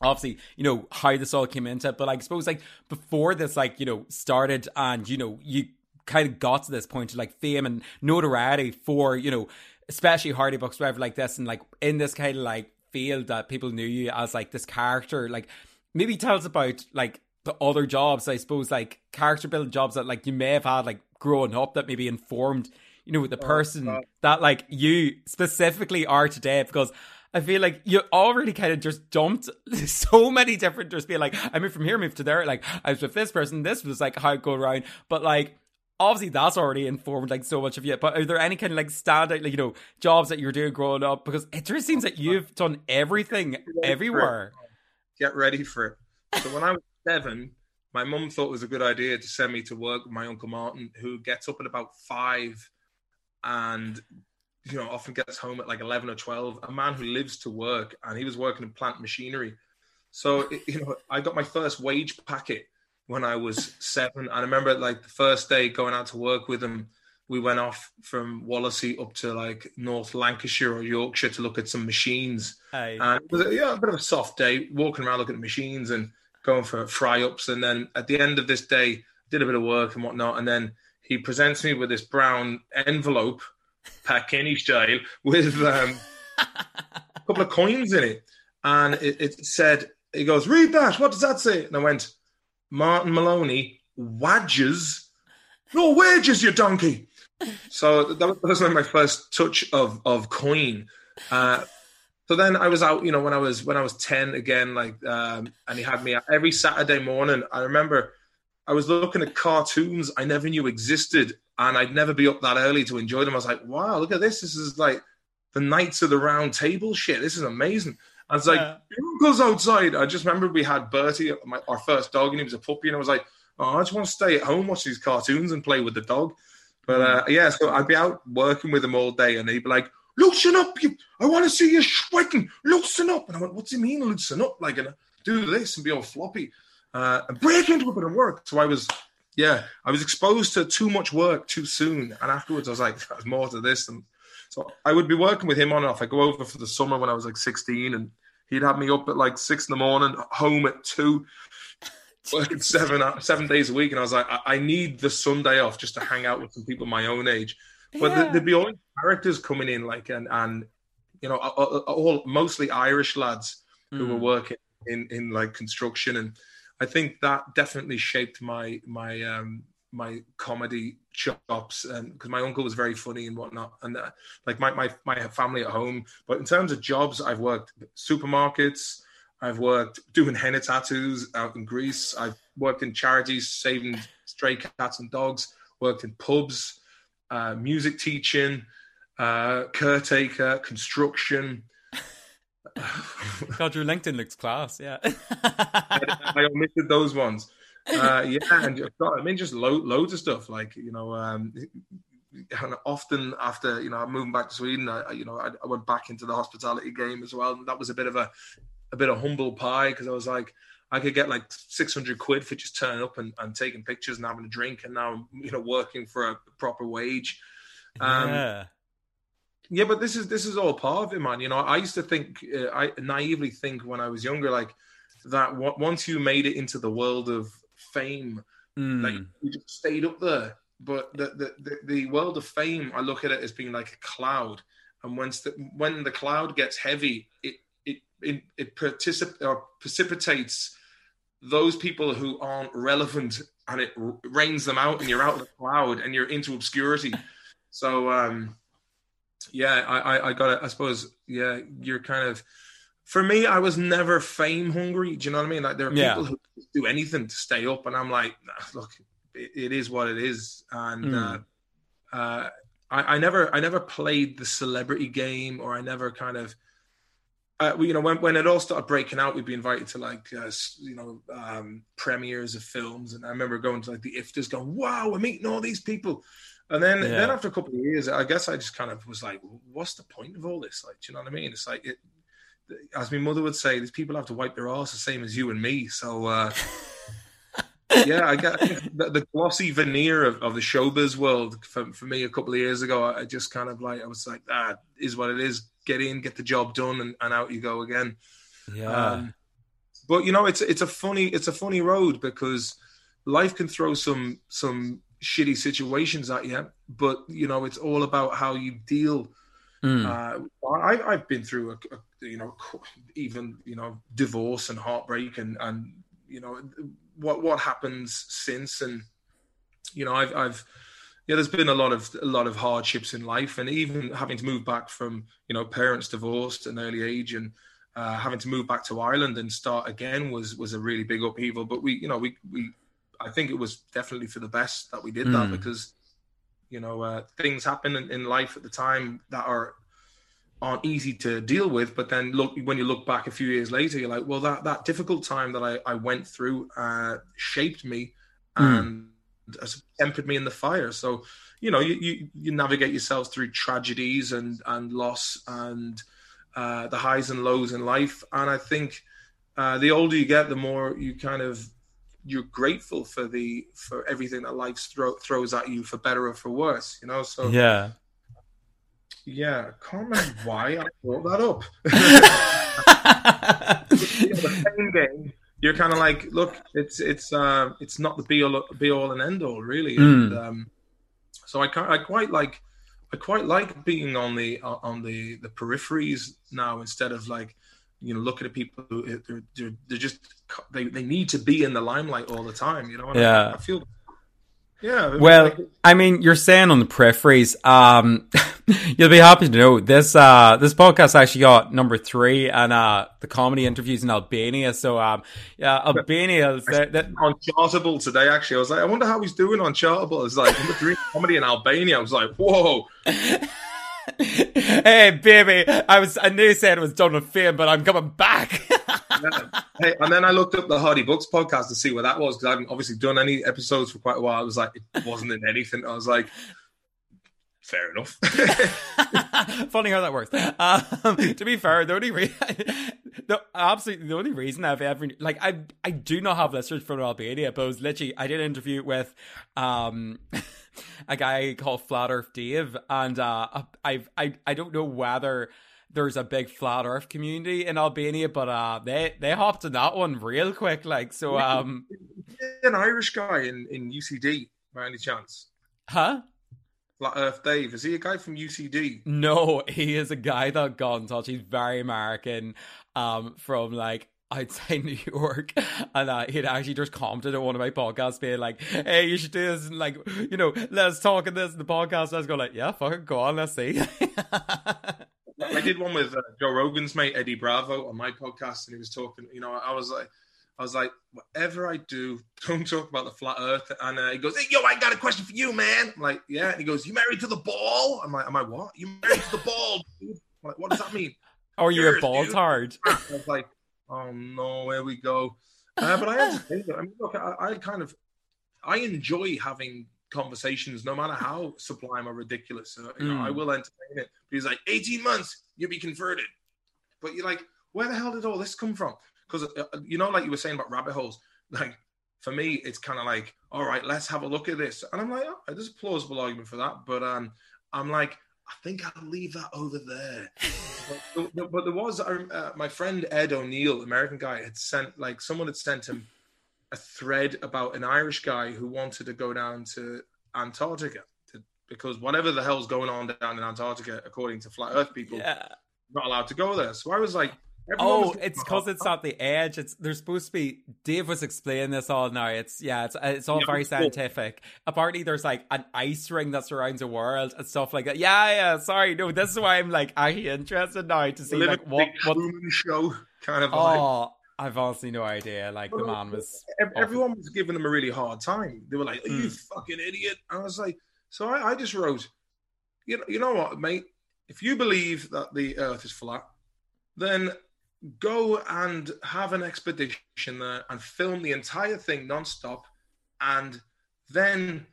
Speaker 2: obviously, you know, how this all came into it. But like, I suppose like before this, like, you know, started and, you know, you kind of got to this point of like fame and notoriety for, you know, especially Hardy Bucks, whatever like this, and like in this kind of like field that people knew you as like this character, like maybe tell us about like the other jobs, I suppose, like character building jobs that like you may have had like growing up that maybe informed, you know, the oh, person oh, that like you specifically are today because I feel like you already kind of just jumped *laughs* so many different, just being like, I moved from here, moved to there. Like, I was with this person, this was like how it go around. But like, obviously that's already informed like so much of you. But are there any kind of like standout, like, you know, jobs that you're doing growing up? Because it just seems that you've done everything everywhere.
Speaker 1: Get ready for it. So when I was seven, my mum thought it was a good idea to send me to work with my uncle Martin, who gets up at about five and you know, often gets home at like 11 or 12, a man who lives to work and he was working in plant machinery. So, you know, I got my first wage packet when I was seven. And I remember like the first day going out to work with him, we went off from Wallasey up to like North Lancashire or Yorkshire to look at some machines.
Speaker 2: Hey.
Speaker 1: And it was a, yeah, a bit of a soft day, walking around looking at machines and going for fry ups. And then at the end of this day, did a bit of work and whatnot. And then he presents me with this brown envelope *laughs* Pat Kenny style, with um, a couple of coins in it. And it, it, said, he goes, read that. What does that say? And I went, Martin Maloney, wages. No wages, you donkey. So that was my first touch of, of coin. Uh, so then I was out, you know, when I was when I was ten again, like, um, and he had me every Saturday morning. I remember I was looking at cartoons I never knew existed, and I'd never be up that early to enjoy them. I was like, wow, look at this. This is like the Knights of the Round Table shit. This is amazing. I was like, yeah. uncle's outside. I just remember we had Bertie, my, our first dog, and he was a puppy, and I was like, oh, I just want to stay at home, watch these cartoons, and play with the dog. But uh, yeah, so I'd be out working with him all day, and he'd be like, loosen up, you, I want to see you sweating, loosen up. And I went, what's he mean, loosen up? Like, and do this and be all floppy, uh, and break into a bit of work. So I was yeah, I was exposed to too much work too soon, and afterwards I was like, "There's more to this." And so I would be working with him on and off. I go over for the summer when I was like 16, and he'd have me up at like six in the morning, home at two, working seven uh, seven days a week. And I was like, I, I need the Sunday off just to hang out with some people my own age. But yeah. there'd be all characters coming in, like and and you know, all mostly Irish lads mm. who were hmm. working in in like construction and I think that definitely shaped my my um, my comedy chops and because my uncle was very funny and whatnot and uh, like my, my my family at home but in terms of jobs i've worked supermarkets i've worked doing henna tattoos out in greece i've worked in charities saving stray cats and dogs worked in pubs uh, music teaching uh, caretaker construction *laughs*
Speaker 2: God, your LinkedIn looks class. Yeah,
Speaker 1: I, *laughs* I, omitted those ones. Uh, yeah, and I mean, just lo- loads of stuff. Like you know, um, and often after you know moving back to Sweden, I you know I, I, went back into the hospitality game as well. And that was a bit of a a bit of humble pie because I was like. I could get like 600 quid for just turning up and, and taking pictures and having a drink. And now I'm, you know, working for a proper wage. Um, yeah yeah, but this is this is all part of it, man. You know, I used to think, uh, I naively think when I was younger, like that. W- once you made it into the world of fame,
Speaker 2: Mm.
Speaker 1: Like you just stayed up there. But the, the, the, the world of fame, I look at it as being like a cloud. And once the, when the cloud gets heavy, it it it, particip- or precipitates those people who aren't relevant and it rains them out and you're out of the cloud and you're into obscurity. So um yeah, I, I, I got it. I suppose, yeah, you're kind of for me, I was never fame hungry. Do you know what I mean? Like there are
Speaker 2: Yeah.
Speaker 1: people who do anything to stay up, and I'm like, look, it, it is what it is. And
Speaker 2: Mm.
Speaker 1: uh, uh, I, I never, I never played the celebrity game, or I never kind of, uh, we- you know, when when it all started breaking out, we'd be invited to like, uh, you know, um, premieres of films, and I remember going to like the IFTAs, going, "Wow, we're meeting all these people." And then,
Speaker 2: Yeah.
Speaker 1: then after a couple of years, I guess I just kind of was like, "What's the point of all this?" Like, do you know what I mean? It's like it, as my mother would say, these people have to wipe their arse the same as you and me. So, uh, *laughs* yeah, I get the, the glossy veneer of, of the showbiz world for, for me a couple of years ago. I just kind of like, I was like, that is what it is. Get in, get the job done, and, and out you go again.
Speaker 2: Yeah.
Speaker 1: Um, but you know, it's it's a funny it's a funny road because life can throw some some shitty situations at you. But you know, it's all about how you deal
Speaker 2: Mm.
Speaker 1: uh, I, I've been through a, a you know even you know divorce and heartbreak and and you know what what happens since and you know I've I've yeah there's been a lot of a lot of hardships in life and even having to move back from you know parents divorced at an early age and uh, having to move back to Ireland and start again was was a really big upheaval but we you know we we I think it was definitely for the best that we did that
Speaker 2: Mm.
Speaker 1: because you know uh, things happen in, in life at the time that are aren't easy to deal with but then look when you look back a few years later you're like well that that difficult time that i, I went through uh, shaped me
Speaker 2: Mm.
Speaker 1: and tempered me in the fire so you know you, you you navigate yourselves through tragedies and and loss and uh, the highs and lows in life and i think uh, the older you get the more you kind of you're grateful for the for everything that life throw, throws at you for better or for worse you know so
Speaker 2: yeah.
Speaker 1: Yeah i can't remember why i brought that up. You know, the same game you're kind of like look it's it's uh it's not the be all be all and end all really. And um so i i quite like i quite like being on the on the the peripheries now instead of like you know looking at people who they're, they're, they're just they, they need to be in the limelight all the time you know? And I-
Speaker 2: Yeah.
Speaker 1: I, feel yeah
Speaker 2: Well,
Speaker 1: like,
Speaker 2: I mean, you're saying on the peripheries. Um, *laughs* you'll be happy to know this. Uh, this podcast actually got number three, and uh, the comedy interviews in Albania. So, um, yeah, Albania. is that,
Speaker 1: on Chartable today. Actually, I was like, I wonder how he's doing on Chartable. It's like number three comedy in Albania. I was like, whoa. *laughs* *laughs*
Speaker 2: hey, baby, I was. I knew you said it was done with fame, but I'm coming back.
Speaker 1: Yeah. *laughs* Hey, and then I looked up the Hardy Bucks podcast to see what that was because I haven't obviously done any episodes for quite a while. I was like, it wasn't in anything. I was like, fair enough. *laughs*
Speaker 2: Funny how that works. Um, *laughs* to be fair, the only reason, *laughs* the absolutely the only reason I've ever like I I do not have listeners from Albania, but it was literally I did an interview with um a guy called Flat Earth Dave, and uh I've I I don't know whether there's a big flat earth community in Albania, but uh they they hopped in that one real quick, like so um
Speaker 1: An Irish guy in, in UCD, by any chance?
Speaker 2: huh?
Speaker 1: Flat Earth Dave. Is he a guy from UCD?
Speaker 2: No, he is a guy that got in touch. He's very American, um, from like outside *laughs* New York, and uh, he'd actually just commented on one of my podcasts, being like, "Hey, you should do this," and like, you know, let's talk in this in the podcast. I was going like, "Yeah, fucking go on, let's see."
Speaker 1: I did one with uh, Joe Rogan's mate Eddie Bravo on my podcast, and he was talking. You know, I was like, I was like, whatever I do, *laughs* don't talk about the flat Earth. And uh, he goes, "Hey, yo, I got a question for you, man." I'm like, "Yeah." And he goes, "You married to the ball?" I'm like, "Am I what? You married to the ball?" Dude? I'm like, what does that mean? *laughs*
Speaker 2: or you're a ball tard. *laughs*
Speaker 1: I was like, "Oh no, here we go." Uh, but I have to say that. I mean, look, I, I kind of, I enjoy having conversations, no matter how sublime or ridiculous. Uh, you know,
Speaker 2: Mm.
Speaker 1: I will entertain it. But he's like, 18 months, you'll be converted. But you're like, where the hell did all this come from? Because uh, you know, like you were saying about rabbit holes, *laughs* like for me, it's kind of like, all right, let's have a look at this. And I'm like, oh, there's a plausible argument for that. But um, I'm like, I think I'll leave that over there. *laughs* but, but, there was uh, uh, my friend Ed O'Neill, American guy, had sent like someone had sent him a thread about an Irish guy who wanted to go down to Antarctica to, because whatever the hell's going on down in Antarctica, according to flat Earth people,
Speaker 2: Yeah.
Speaker 1: not allowed to go there. So I was like,
Speaker 2: Oh, it's because it's at the edge. It's there's supposed to be. Dave was explaining this all now. It's yeah, it's it's all
Speaker 1: Yeah,
Speaker 2: very
Speaker 1: cool.
Speaker 2: scientific. Apparently, there's like an ice ring that surrounds the world and stuff like that. Yeah, yeah. Sorry, no. This is why I'm like actually interested now to see like what what.
Speaker 1: Show kind of vibe.
Speaker 2: Oh, I've honestly no idea. Like the man was.
Speaker 1: Ev- Everyone was giving him a really hard time. They were like, "Are you
Speaker 2: Mm.
Speaker 1: fucking idiot?" I was like, so I, I just wrote, you know, you know what, mate? If you believe that the Earth is flat, then go and have an expedition there and film the entire thing nonstop, and then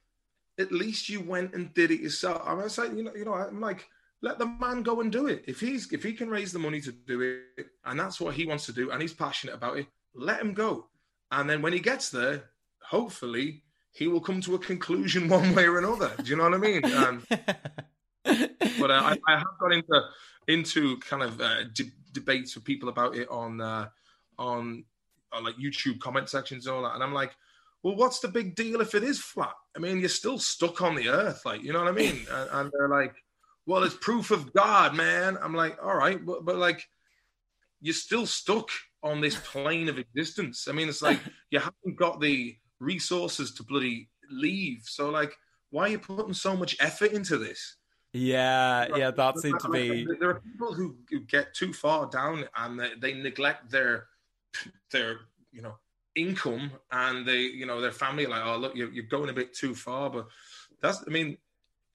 Speaker 1: at least you went and did it yourself. I was like, you know, you know, I'm like, let the man go and do it. If he's if he can raise the money to do it, and that's what he wants to do, and he's passionate about it, let him go. And then when he gets there, hopefully he will come to a conclusion *laughs* one way or another. Do you know what I mean? Um, *laughs* but uh, I, I have got into into kind of uh, de- debates with people about it on uh, on on like YouTube comment sections and all that, and I'm like, well, what's the big deal if it is flat? I mean, you're still stuck on the earth, like you know what I mean? *laughs* and, and they're like, well, it's proof of God, man. I'm like, all right, but, but like, you're still stuck on this *laughs* plane of existence. I mean, it's like *laughs* you haven't got the resources to bloody leave. So like, why are you putting so much effort into this?
Speaker 2: Yeah, yeah. That seemed to be.
Speaker 1: There are people who, who get too far down and they, they neglect their their you know income and they you know their family like oh look you're, you're going a bit too far but that's I mean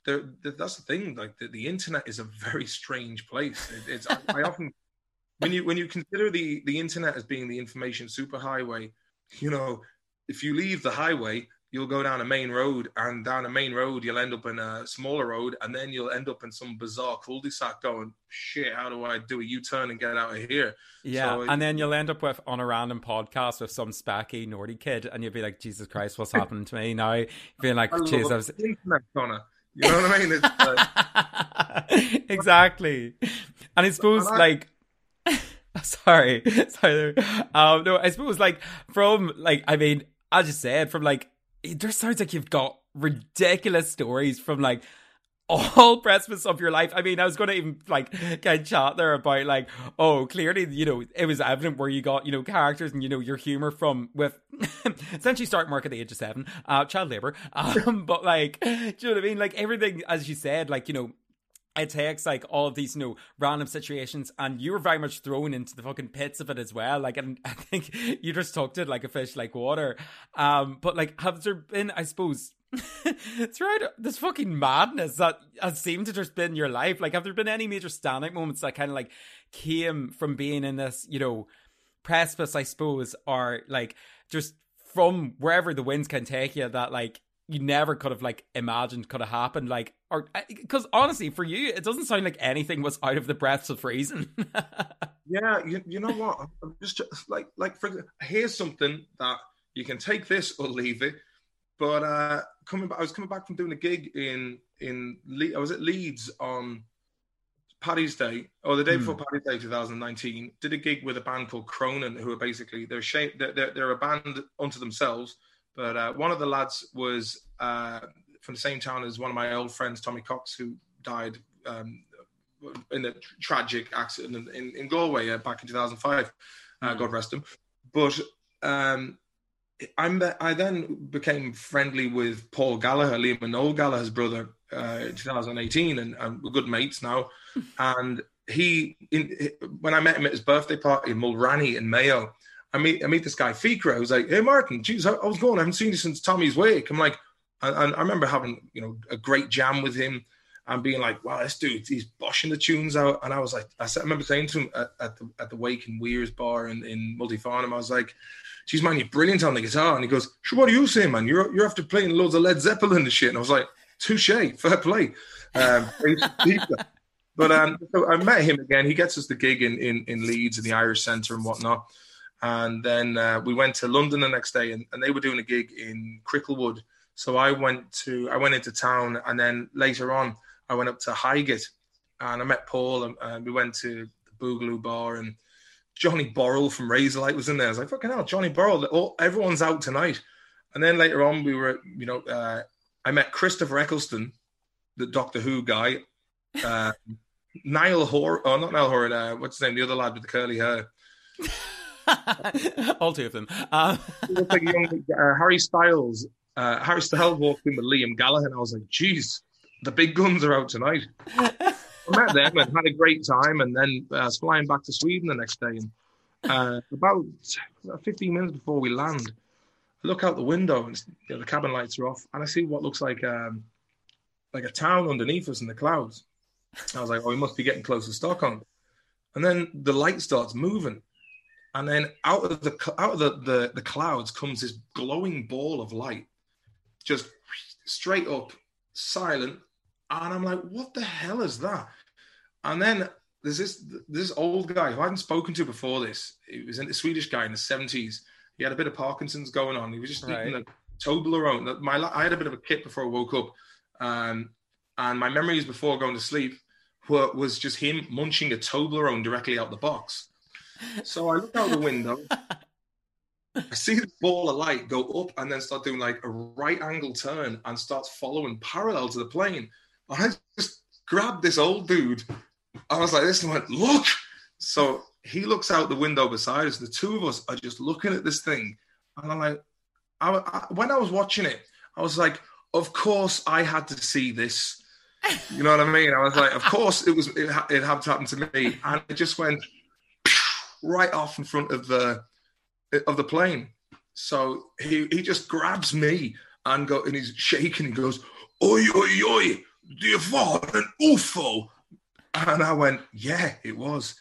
Speaker 1: there that's the thing like the, the internet is a very strange place it, it's I, I often *laughs* when you when you consider the the internet as being the information superhighway you know if you leave the highway you'll go down a main road and down a main road you'll end up in a smaller road and then you'll end up in some bizarre cul-de-sac going shit how do i do a u-turn and get out of here
Speaker 2: Yeah,
Speaker 1: So-
Speaker 2: and then you'll end up with on a random podcast with some spacky naughty kid, and you'll be like, "Jesus Christ, what's happening to me now?" Being like,
Speaker 1: I
Speaker 2: I was."
Speaker 1: the internet Connor. you know what i mean it's like, *laughs*
Speaker 2: exactly, and I suppose
Speaker 1: And I-
Speaker 2: like. *laughs* Sorry, *laughs* sorry. Um, no, I suppose like from like I mean, as you said, from like it just sounds like you've got ridiculous stories from like all *laughs* precipice of your life. I mean, I was going to even like get chat there about like, oh, clearly, you know, it was evident where you got, you know, characters and, you know, your humor from with *laughs* essentially starting work at the age of seven, uh, child labor. *laughs* Um, but like, do you know what I mean? Like everything, as you said, like, you know, it takes like all of these, you know, random situations, and you were very much thrown into the fucking pits of it as well. Like, and *laughs* I think you just talked it like a fish, like water. Um, but like, have there been, I suppose, *laughs* throughout this fucking madness that has seemed to just been your life? Like, have there been any major standout moments that kind of like came from being in this, you know, precipice, I suppose, or like just from wherever the winds can take you that like you never could have like imagined could have happened like or because honestly for you it doesn't sound like anything was out of the breaths of reason *laughs*
Speaker 1: yeah you, you know what i'm just like like for here's something that you can take this or leave it but uh coming back i was coming back from doing a gig in in Le- i was at leeds on Paddy's Day, or the day
Speaker 2: Hmm.
Speaker 1: before Paddy's Day 2019, did a gig with a band called Cronin, who are basically they're shape they're, they're, they're a band unto themselves. But uh, one of the lads was uh, from the same town as one of my old friends, Tommy Cox, who died um, in a tragic accident in, in, Galway uh, back in 2005. Uh,
Speaker 2: Hmm.
Speaker 1: God rest him. But um, I'm I then became friendly with Paul Gallagher, Liam and Noel Gallagher's brother, uh, in 2018, and, and we're good mates now. *laughs* and he, in, when I met him at his birthday party in Mulranny in Mayo, I meet I meet this guy Fikra. I was like, "Hey, Martin, geez, how's it going? I haven't seen you since Tommy's Wake." I'm like, and, and I remember having you know a great jam with him and being like, "Wow, this dude, he's boshing the tunes out." And I was like, I, I remember saying to him at, at the at the Wake in Weir's Bar in in Multyfarnham, I was like, "Geez, man, you're brilliant on the guitar." And he goes, "Sure, what are you saying, man? You're you're after playing loads of Led Zeppelin and shit." And I was like, "Touche, fair play." Um, *laughs* but um, so I met him again. He gets us the gig in in, in Leeds in the Irish Centre and whatnot. And then uh, we went to London the next day, and, and they were doing a gig in Cricklewood. So I went to I went into town, and then later on I went up to Highgate, and I met Paul, and, and we went to the Boogaloo Bar, and Johnny Borrell from Razorlight was in there. I was like, fucking hell, Johnny Borrell. All, everyone's out tonight. And then later on, we were, you know, uh, I met Christopher Eccleston, the Doctor Who guy. Uh, *laughs* Niall Horan, oh, not Niall Horan, uh, what's his name? The other lad with the curly hair. *laughs*
Speaker 2: All two of them. *laughs* Uh...
Speaker 1: like young, uh, Harry Styles. Uh, Harry Styles walked in with Liam Gallagher, and I was like, "Geez, the big guns are out tonight." I met them and had a great time, and then uh, I was flying back to Sweden the next day. And uh, about 15 minutes before we land, I look out the window and you know, the cabin lights are off, and I see what looks like um, like a town underneath us in the clouds. I was like, "Oh, we must be getting close to Stockholm." And then the light starts moving, and then out of the out of the, the, the clouds comes this glowing ball of light, just straight up, silent, and I'm like, "What the hell is that?" And then there's this this old guy who I hadn't spoken to before. This he was a Swedish guy in the 70s. He had a bit of Parkinson's going on. He was just right. eating a Toblerone. My I had a bit of a kit before I woke up, um, and my memories before going to sleep were, was just him munching a Toblerone directly out the box. So I look out the window. I see the ball of light go up and then start doing like a right angle turn and starts following parallel to the plane. And I just grabbed this old dude. I was like this and went, look. So he looks out the window beside us. The two of us are just looking at this thing. And I'm like, I, I, when I was watching it, I was like, of course I had to see this. You know what I mean? I was like, of course it was, it, it had to happen to me. And it just went, right off in front of the of the plane. So he he just grabs me and go and he's shaking. He goes, "Oi, oi, oi! Do you an UFO?" And I went, "Yeah, it was."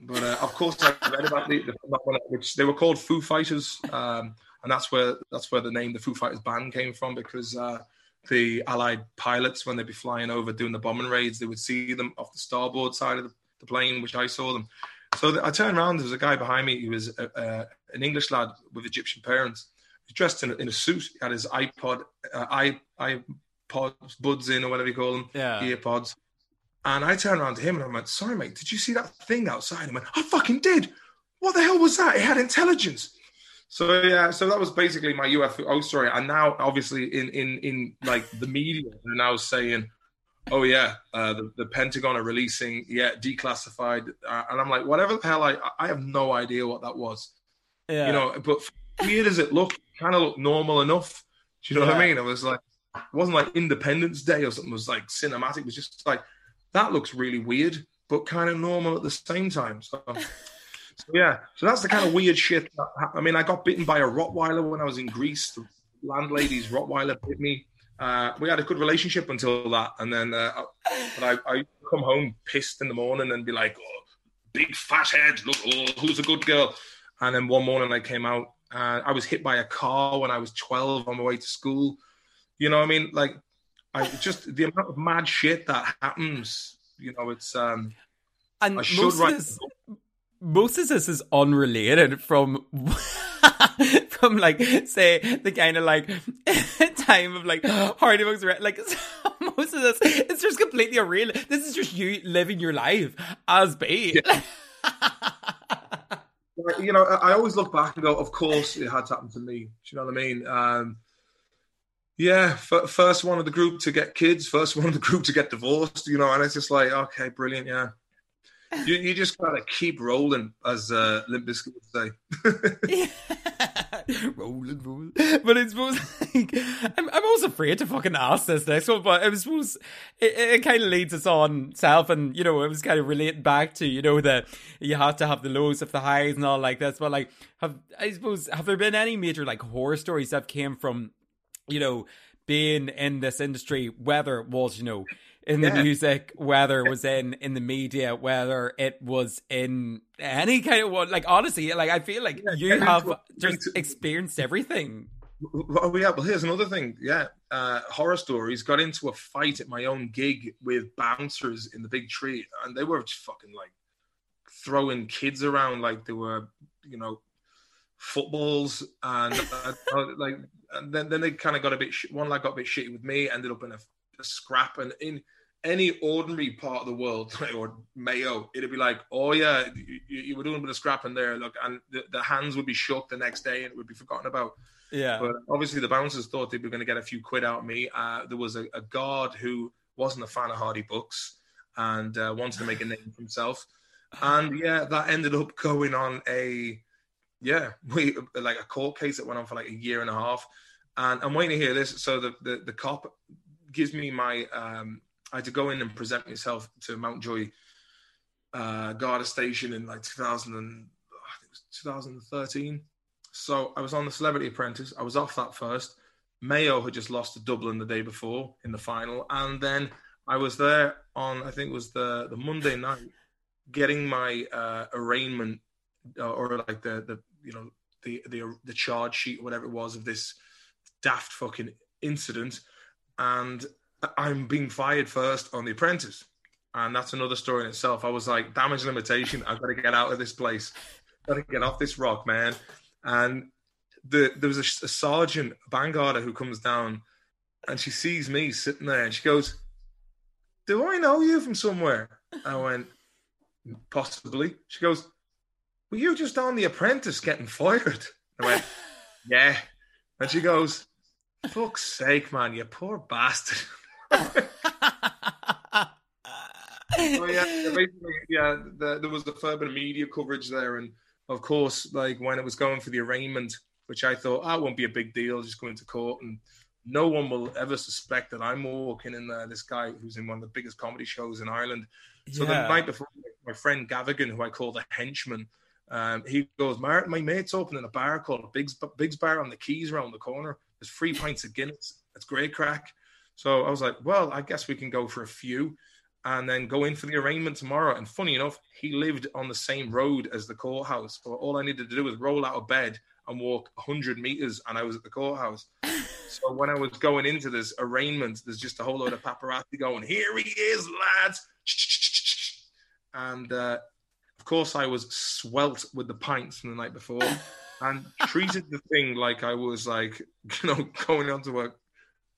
Speaker 1: But uh, of course, I read about the, the which they were called Foo Fighters, um, and that's where that's where the name the Foo Fighters band came from because uh, the Allied pilots, when they'd be flying over doing the bombing raids, they would see them off the starboard side of the, the plane, which I saw them, so I turned around. There was a guy behind me. He was a, a, an English lad with Egyptian parents. He dressed in a, in a suit. He had his iPod, uh, i iPods, buds in or whatever you call them,
Speaker 2: yeah.
Speaker 1: earpods. And I turned around to him and I went, "Sorry, mate. Did you see that thing outside?" And He went, "I fucking did. What the hell was that? It had intelligence." So yeah, so that was basically my UFO story. And now, obviously, in in in like the media, they're now saying oh yeah, uh, the, the Pentagon are releasing, yeah, declassified, uh, and I'm like, whatever the hell, I I have no idea what that was. Yeah. You know, but weird as it looked, kind of looked normal enough. Do you know yeah. what I mean? It was like, it wasn't like Independence Day or something. It was like cinematic. It was just like that looks really weird, but kind of normal at the same time. So. *laughs* So yeah, so that's the kind of weird shit. That, I mean, I got bitten by a Rottweiler when I was in Greece. The landlady's Rottweiler bit me. Uh, we had a good relationship until that, and then uh, I, I come home pissed in the morning and be like, oh, "Big fat head, look, oh, who's a good girl?" And then one morning I came out, and I was hit by a car when I was twelve on my way to school. You know, what I mean, like, I just the amount of mad shit that happens. You know, it's um,
Speaker 2: and I should most write. Of this, most of this is unrelated from *laughs* from like say the kind of like *laughs* time of like Hardy Bucks like *laughs* most of this it's just completely unreal. This is just you living your life as Bait. Yeah.
Speaker 1: you know, I always look back and go, of course it had to happen to me. Do you know what I mean? Um, yeah, f- first one of the group to get kids, first one of the group to get divorced, you know, and it's just like, okay, brilliant, yeah you, you just gotta keep rolling, as uh, Limp Bizkit would
Speaker 2: say. *laughs* *laughs* rolling, rolling. But it's suppose like I'm, I'm always afraid to fucking ask this next one, but I suppose it, it kind of leads us on self, and you know, it was kind of relating back to you know that you have to have the lows of the highs and all like this. But like, have I suppose have there been any major like horror stories that came from you know being in this industry, whether it was you know in the yeah. music, whether it was in in the media, whether it was in any kind of what. Like honestly, like I feel like yeah, you have just experienced everything.
Speaker 1: Oh yeah, well here's another thing. Yeah, uh, horror stories. Got into a fight at my own gig with bouncers in the big tree, and they were just fucking like throwing kids around like they were, you know, footballs, and *laughs* uh, like and then then they kind of got a bit. Sh- one like got a bit shitty with me. Ended up in a, a scrap, and in any ordinary part of the world *laughs* or Mayo, it'd be like, oh yeah, you, you were doing a bit of scrapping there, look, and the, the, hands would be shook the next day and it would be forgotten about.
Speaker 2: Yeah.
Speaker 1: But obviously the bouncers thought they were going to get a few quid out of me. Uh, there was a, a, guard who wasn't a fan of Hardy Bucks and uh, wanted to make a *laughs* name for himself, and yeah, that ended up going on a yeah, we like a court case that went on for like a year and a half. And I'm waiting to hear this. So the the, the cop gives me my um, I had to go in and present myself to Mountjoy uh, Garda Station in like 2000 and, I think it was 2013. So I was on the Celebrity Apprentice. I was off that first. Mayo had just lost to Dublin the day before in the final, and then I was there on I think it was the the Monday night, getting my uh, arraignment uh, or like the the you know the the the charge sheet whatever it was of this daft fucking incident, and I'm being fired first on The Apprentice. And that's another story in itself. I was like, damage limitation. I've got to get out of this place. I've got to get off this rock, man. And the, there was a, a sergeant, a ban garda, who comes down and she sees me sitting there and she goes, Do I know you from somewhere? I went, Possibly. She goes, Were you just on The Apprentice getting fired? I went, *laughs* Yeah. And she goes, Fuck's sake, man, you poor bastard. Oh yeah, basically, yeah. The, there was the fair bit of media coverage there, and of course, like when it was going for the arraignment, which I thought, oh, won't be a big deal, just going to court, and no one will ever suspect that I'm walking in there. This guy who's in one of the biggest comedy shows in Ireland. So yeah. the night before, my friend Gavigan, who I call the henchman, um, he goes, my, my mate's opening a bar called Big's, Big's Bar on the Quays around the corner. There's three pints of Guinness. It's great crack. So I was like, well, I guess we can go for a few and then go in for the arraignment tomorrow. And funny enough, he lived on the same road as the courthouse. So all I needed to do was roll out of bed and walk 100 meters, and I was at the courthouse. *laughs* so when I was going into this arraignment, there's just a whole load of paparazzi going, here he is, lads. *laughs* And uh, of course, I was swelt with the pints from the night before *laughs* and treated the thing like I was like, you know, going onto a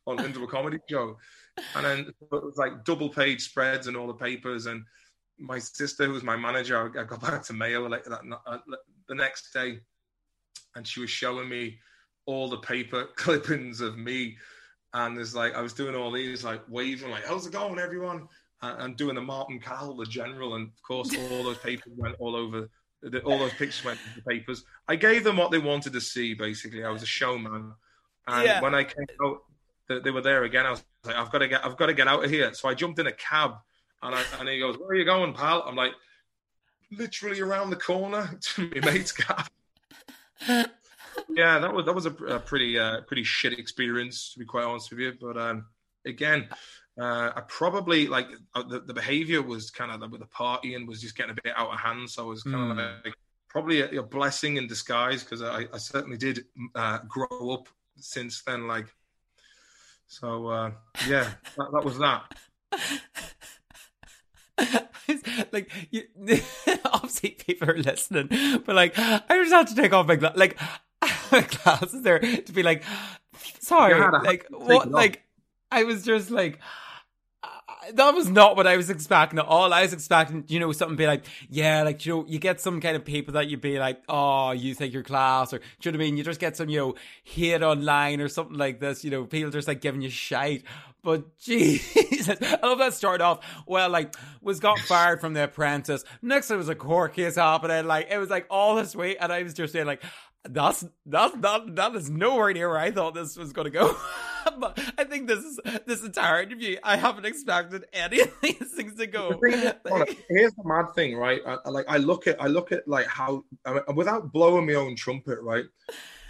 Speaker 1: on *laughs* into a comedy show. And then it was like double page spreads and all the papers. And my sister, who was my manager, I got *laughs* back to Mayo like that uh, the next day, and she was showing me all the paper *laughs* clippings of me. And there's like I was doing all these like waving like how's it going everyone and, doing the Martin Cahill the general and of course all those papers went all over all those pictures went to the papers. I gave them what they wanted to see. Basically, I was a showman, and yeah. when I came out, they, they, were there again. I was like, I've got to get, I've got to get out of here. So I jumped in a cab, and, I, and he goes, "Where are you going, pal?" I'm like, literally around the corner *laughs* to my mate's cab. yeah, that was that was a, a pretty uh, pretty shit experience to be quite honest with you. But um, again, uh, I probably like uh, the, the behavior was kind of with the party and was just getting a bit out of hand. So I was kind mm. of like probably a, a, blessing in disguise because I, I, certainly did uh, grow up since then. Like, so uh, yeah, that, that was that. *laughs*
Speaker 2: like you, *laughs* obviously people are listening, but like I just had to take off my gla- like *laughs* my glasses there to be like, sorry, like what, like I was just like that was not what I was expecting at all. I was expecting, you know, something be like, yeah, like, you know, you get some kind of people that you'd be like, oh, you think you're class, or, do you know what I mean? You just get some, you know, hate online or something like this, you know, people just like giving you shite. But *laughs* Jesus, I love that start off. Well, like, was got fired from The Apprentice. Next, there was a court case happening. Like, it was like all this way. And I was just saying, like, that's, that's, that, that is nowhere near where I thought this was going to go. *laughs* *laughs* I think this is this entire interview. I haven't expected any of *laughs* these things to go.
Speaker 1: here's the mad thing, right? I, like I look at I look at like how I mean, without blowing my own trumpet, right?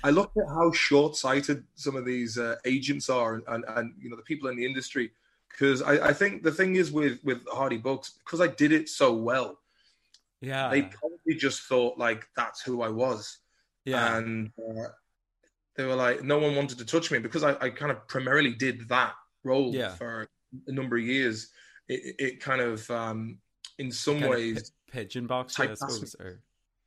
Speaker 1: I look at how short-sighted some of these uh, agents are, and, and, and you know the people in the industry. Because I, I think the thing is with with Hardy Bucks, because I did it so well.
Speaker 2: Yeah,
Speaker 1: they probably just thought like that's who I was.
Speaker 2: Yeah,
Speaker 1: and uh, they were like, no one wanted to touch me because I, I kind of primarily did that role
Speaker 2: yeah.
Speaker 1: for a number of years. It, it kind of, um, in some kind ways,
Speaker 2: pigeon box, yeah, or...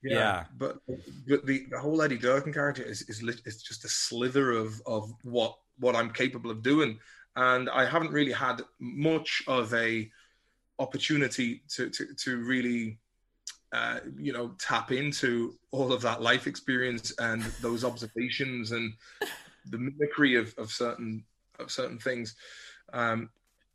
Speaker 1: yeah, yeah, but but the, the whole Eddie Durkan character is is, is just a slither of of what what I'm capable of doing. and I haven't really had much of a opportunity to to, to really uh, you know tap into all of that life experience and those observations and the mimicry of, of certain of certain things. Um,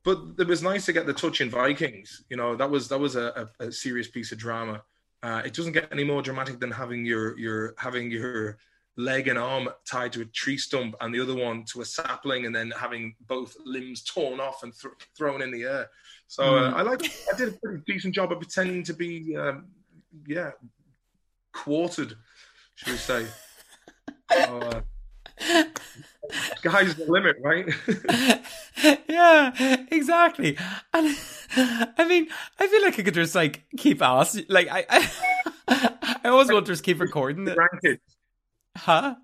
Speaker 1: but it was nice to get the touch in vikings. You know that was that was a, a, a serious piece of drama. Uh, it doesn't get any more dramatic than having your your having your leg and arm tied to a tree stump and the other one to a sapling and then having both limbs torn off and th- thrown in the air. So uh, hmm. I like I did a pretty decent job of pretending to be um, yeah quartered should we say so, *laughs* uh, sky's the limit right *laughs*
Speaker 2: yeah exactly and *laughs* I mean I feel like I could just like keep asking like I I, I always want to just keep recording it. Huh?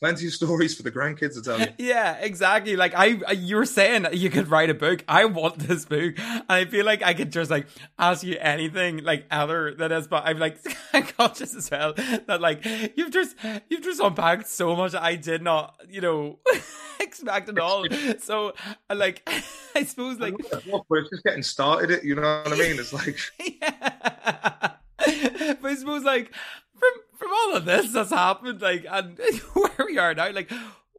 Speaker 1: Plenty of stories for the grandkids to tell you. *laughs*
Speaker 2: Yeah, exactly. Like I, you were saying you could write a book. I want this book, and I feel like I could just like ask you anything like other than this. But I'm like *laughs* conscious as well that like you've just you've just unpacked so much I did not, you know, *laughs* expect at all. So uh, like, I suppose like
Speaker 1: we're just getting started. It, you know what I mean? It's like
Speaker 2: yeah. but I suppose like from from all of this that's happened, like, and *laughs* where we are now, like,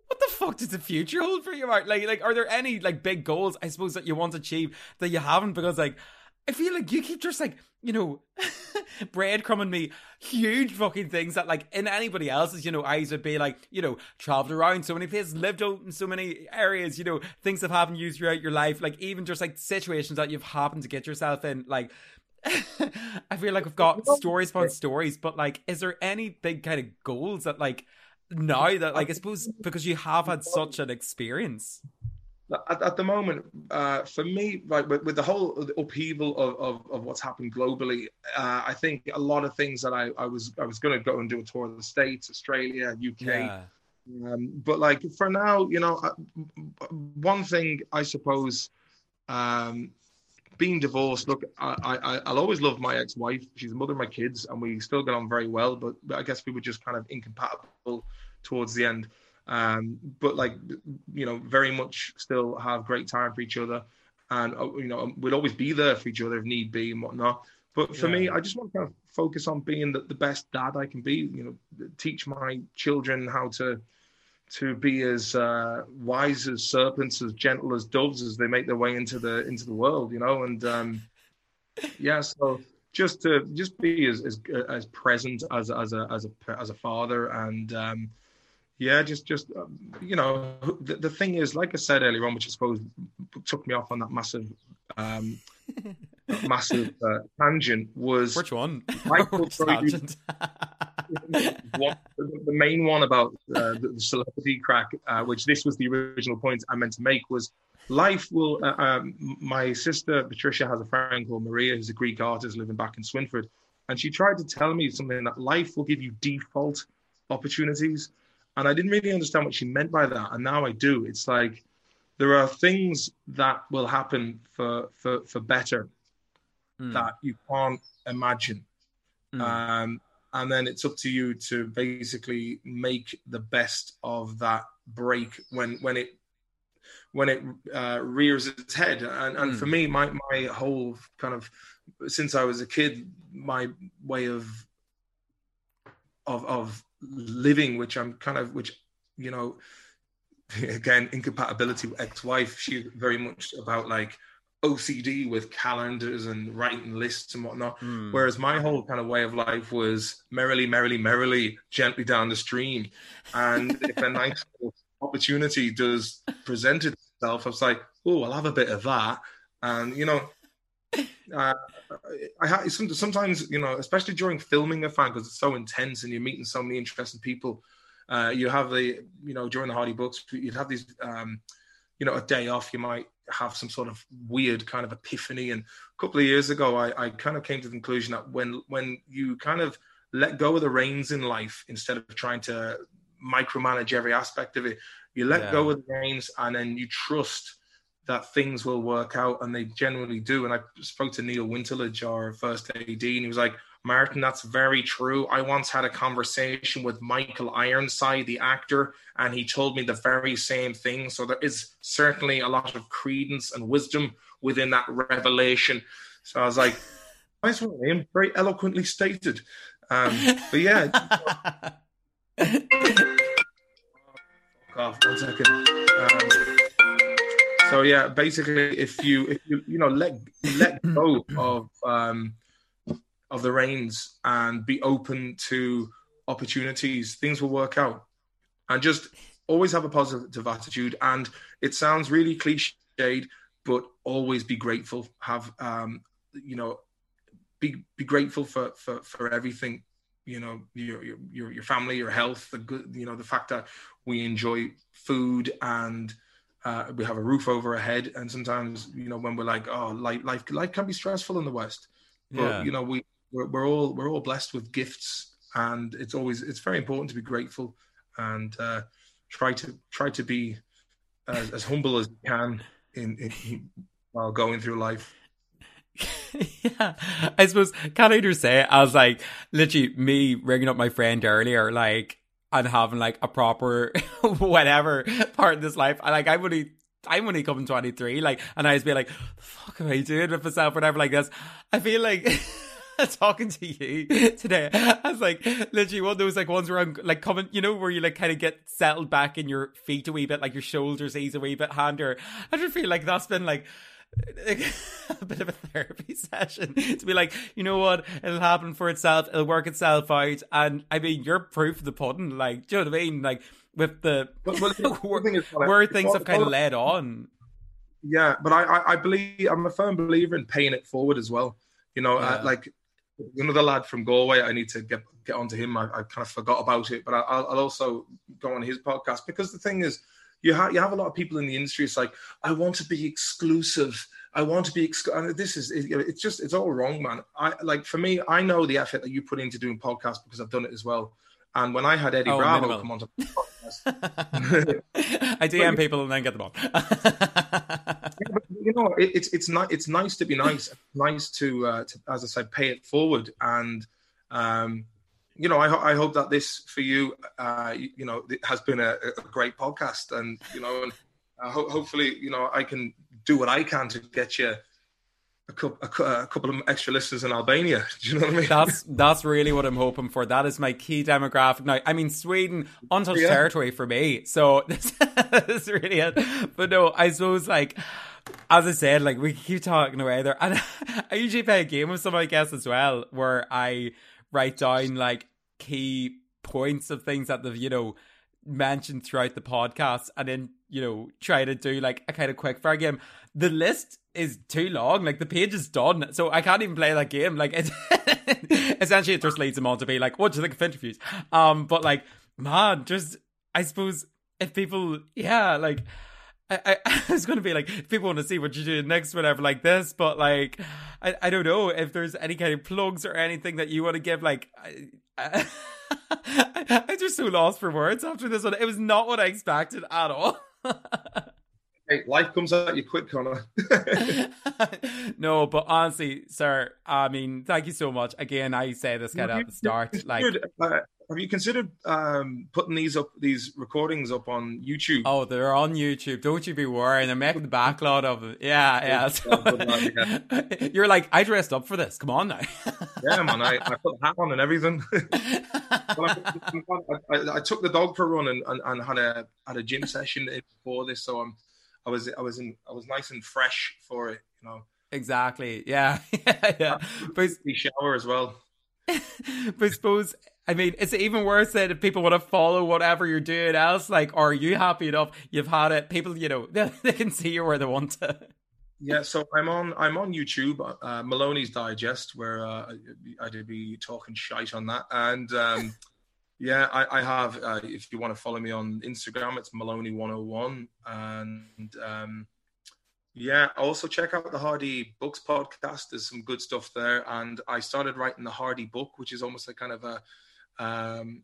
Speaker 2: what the fuck does the future hold for you, Mark? Like, like, are there any like big goals, I suppose, that you want to achieve that you haven't? Because like, I feel like you keep just like, you know, *laughs* breadcrumbing me huge fucking things that like in anybody else's, you know, eyes would be like, you know, traveled around so many places, lived out in so many areas, you know, things that have happened to you throughout your life, like even just like situations that you've happened to get yourself in, like *laughs* I feel like we've got stories upon stories, but like, is there any big kind of goals that like now that like I suppose because you have had such an experience?
Speaker 1: At, at the moment, uh, for me, like with, with the whole upheaval of, of, of what's happened globally, uh, I think a lot of things that I, I was I was going to go and do a tour of the states, Australia, UK. Yeah. Um, but like for now, you know, uh, one thing I suppose um, being divorced, look, I, I, I'll always love my ex-wife. She's the mother of my kids, and we still get on very well. But, but I guess we were just kind of incompatible towards the end. Um, but like, you know, very much still have great time for each other, and uh, you know, we'll always be there for each other if need be and whatnot. But for yeah. me, I just want to kind of focus on being the, the best dad I can be. You know, teach my children how to to be as uh, wise as serpents, as gentle as doves as they make their way into the into the world, you know. And um, yeah, so just to just be as as, as present as as a as a as a father, and um, yeah, just just um, you know, the, the thing is, like I said earlier on, which I suppose took me off on that massive. Um, *laughs* massive uh, tangent was
Speaker 2: which one? *laughs*
Speaker 1: tangent? One, the main one about uh, the, the, celebrity crack, uh, which this was the original point I meant to make, was life will. Uh, um, my sister Patricia has a friend called Maria, who's a Greek artist living back in Swinford, and she tried to tell me something that life will give you default opportunities, and I didn't really understand what she meant by that, and now I do. It's like there are things that will happen for for for better mm. that you can't imagine. Mm. Um, and then it's up to you to basically make the best of that break when when it when it uh, rears its head. And, and mm. for me, my my whole kind of since I was a kid, my way of of of living, which I'm kind of which you know *laughs* again incompatibility with ex-wife. She very much about like OCD with calendars and writing lists and whatnot. Mm. Whereas my whole kind of way of life was merrily, merrily, merrily, gently down the stream. And *laughs* if a nice opportunity does present itself, I was like, oh, I'll have a bit of that. And, you know, uh, I have sometimes, you know, especially during filming a fan because it's so intense and you're meeting so many interesting people. Uh, you have the, you know, during the Hardy Bucks, you'd have these, um, you know, a day off, you might have some sort of weird kind of epiphany. And a couple of years ago, I, I kind of came to the conclusion that when when you kind of let go of the reins in life instead of trying to micromanage every aspect of it, you let yeah. go of the reins and then you trust that things will work out, and they generally do. And I spoke to Neil Winterledge, our first AD, and he was like, Martin, that's very true. I once had a conversation with Michael Ironside, the actor, and he told me the very same thing. So there is certainly a lot of credence and wisdom within that revelation. So I was like, *laughs* nice one, name, very eloquently stated. Um, but yeah. *laughs* off one second. Um, so yeah, basically, if you if you you know let let go of um, of the reins and be open to opportunities, things will work out. And just always have a positive attitude. And it sounds really cliched, but always be grateful. Have um, you know, be be grateful for for for everything. You know, your your your family, your health, the good. You know, the fact that we enjoy food and uh, we have a roof over our head. And sometimes, you know, when we're like, oh, life life life can be stressful in the West, but yeah. you know, we we're, we're all we're all blessed with gifts, and it's always it's very important to be grateful and uh, try to try to be as, as humble as you can in, in while going through life. *laughs*
Speaker 2: yeah, I suppose can I just say I was like literally me ringing up my friend earlier, like and having like a proper *laughs* whatever part of this life. And like I'm only I'm only coming 23, like, and I just be like, the fuck am I doing with myself, whatever, like this. I feel like *laughs* *laughs* talking to you today, I was like, literally one of those like ones where I'm like coming, you know, where you like kind of get settled back in your feet a wee bit, like your shoulders ease a wee bit, hander. I just feel like that's been like, *laughs* a bit of a therapy *laughs* session to be like, you know what, it'll happen for itself, it'll work itself out. And I mean, you're proof of the pudding. Like, do you know what I mean? Like, with the, well, well, the where, things have kind of led on.
Speaker 1: Yeah, but I, I, I, believe I'm a firm believer in paying it forward as well. You know, yeah. uh, like another lad from Galway. I need to get get onto him. I, I kind of forgot about it, but I, will also go on his podcast because the thing is, you have you have a lot of people in the industry. It's like I want to be exclusive. I want to be. Exc- this is it, it's just it's all wrong, man. I like for me. I know the effort that you put into doing podcasts because I've done it as well. And when I had Eddie oh, Bravo minimal. come on to *laughs* podcast,
Speaker 2: I DM people and then get them on. *laughs*
Speaker 1: you know, it, it's it's not it's nice to be nice. Nice to, uh, to, as I said, pay it forward. And um, you know, I, I hope that this for you, uh, you, you know, it has been a, a, great podcast, and you know, and uh, ho- hopefully, you know, I can do what I can to get you a couple, a, couple of extra listeners in Albania. *laughs* Do you know what I mean?
Speaker 2: That's that's really what I'm hoping for. That is my key demographic now. I mean, Sweden, untouched yeah. territory for me. So *laughs* this, is really it. But no, I suppose like as I said, like we keep talking away there, and *laughs* I usually play a game with some of my guests as well, where I write down like key points of things that they've you know mentioned throughout the podcast, and then you know try to do like a kind of quick fire game. The list is too long. Like the page is done, so I can't even play that game. Like *laughs* it, essentially, it just leads them on to be like, "What do you think of interviews?" Um, but like, man, just I suppose if people, yeah, like. I, I, *laughs* I was going to be like, people want to see what you're doing next, whatever, like this, but like, I, I don't know if there's any kind of plugs or anything that you want to give. Like, I, I, *laughs* I'm just so lost for words after this one. It was not what I expected at all. *laughs*
Speaker 1: Hey, life comes at you quick, Connor.
Speaker 2: no, but honestly, sir, I mean, thank you so much. Again, I say this kind of at the start. Like,
Speaker 1: uh, have you considered um, putting these up, these recordings up on YouTube?
Speaker 2: Oh, they're on YouTube. Don't you be worrying. They're making the backlog of it. Yeah, yeah. So, *laughs* you're like, I dressed up for this. Come on now. *laughs*
Speaker 1: yeah, man. I, I put the hat on and everything. *laughs* I, I, I, took the dog for a run and, and, and had a had a gym session before this, so I'm I was I was in I was nice and fresh for it, you know.
Speaker 2: Exactly. Yeah. yeah. yeah. But
Speaker 1: shower as well.
Speaker 2: but I suppose I mean, it's even worse that if people want to follow whatever you're doing else, like, are you happy enough? You've had it. People, you know, *laughs* they, they can see you where they want to.
Speaker 1: Yeah, so I'm on I'm on YouTube, uh, Maloney's Digest, where uh, I did be talking shite on that, and um, *laughs* yeah, I, I have. Uh, if you want to follow me on Instagram, it's Maloney101. And um, yeah, also check out the Hardy Bucks podcast. There's some good stuff there. And I started writing the Hardy book, which is almost like kind of a. Um,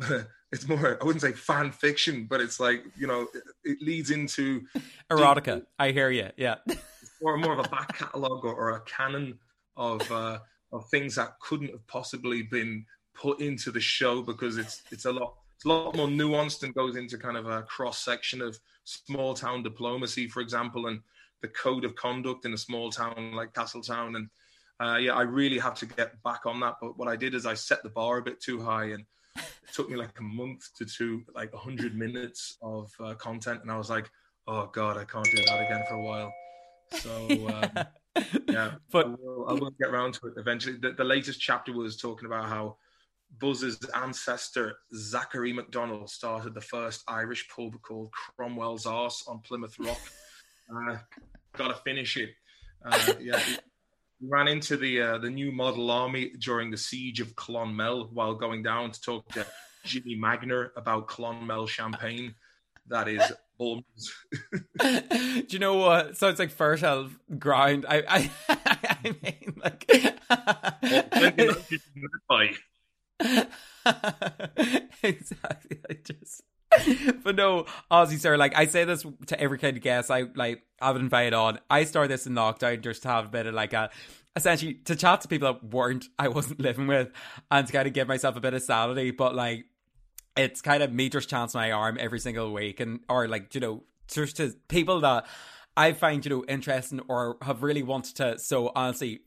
Speaker 1: *laughs* it's more, I wouldn't say fan fiction, but it's like, you know, it, it leads into *laughs*
Speaker 2: erotica. I hear you. Yeah.
Speaker 1: or more of a back catalogue or, or, a canon of uh, of things that couldn't have possibly been put into the show because it's it's a lot it's a lot more nuanced and goes into kind of a cross section of small town diplomacy, for example, and the code of conduct in a small town like Castletown. And uh, yeah, I really have to get back on that. But what I did is I set the bar a bit too high, and it took me like a month to two, like 100 minutes of uh, content, and I was like, oh god, I can't do that again for a while. So. Um, *laughs* yeah, but I will, I will, get around to it eventually. The, the latest chapter was talking about how Buzz's ancestor, Zachary McDonald, started the first Irish pub called Cromwell's Arse on Plymouth Rock. Uh, Got to finish it. Uh, yeah, ran into the uh, the new model army during the siege of Clonmel while going down to talk to *laughs* Jimmy Magner about Clonmel champagne. That is *laughs* Do
Speaker 2: you know what? Sounds like fertile ground. I, I, *laughs* I mean, like. exactly. I just. *laughs* But no, Aussie sir. Like I say this to every kind of guest I like. I would invite on. I started this in lockdown just to have a bit of like a essentially to chat to people that weren't *laughs* I wasn't living with and to kind of give myself a bit of sanity. But like it's kind of me just chance my arm every single week and or like you know just to people that I find you know interesting or have really wanted to. So honestly,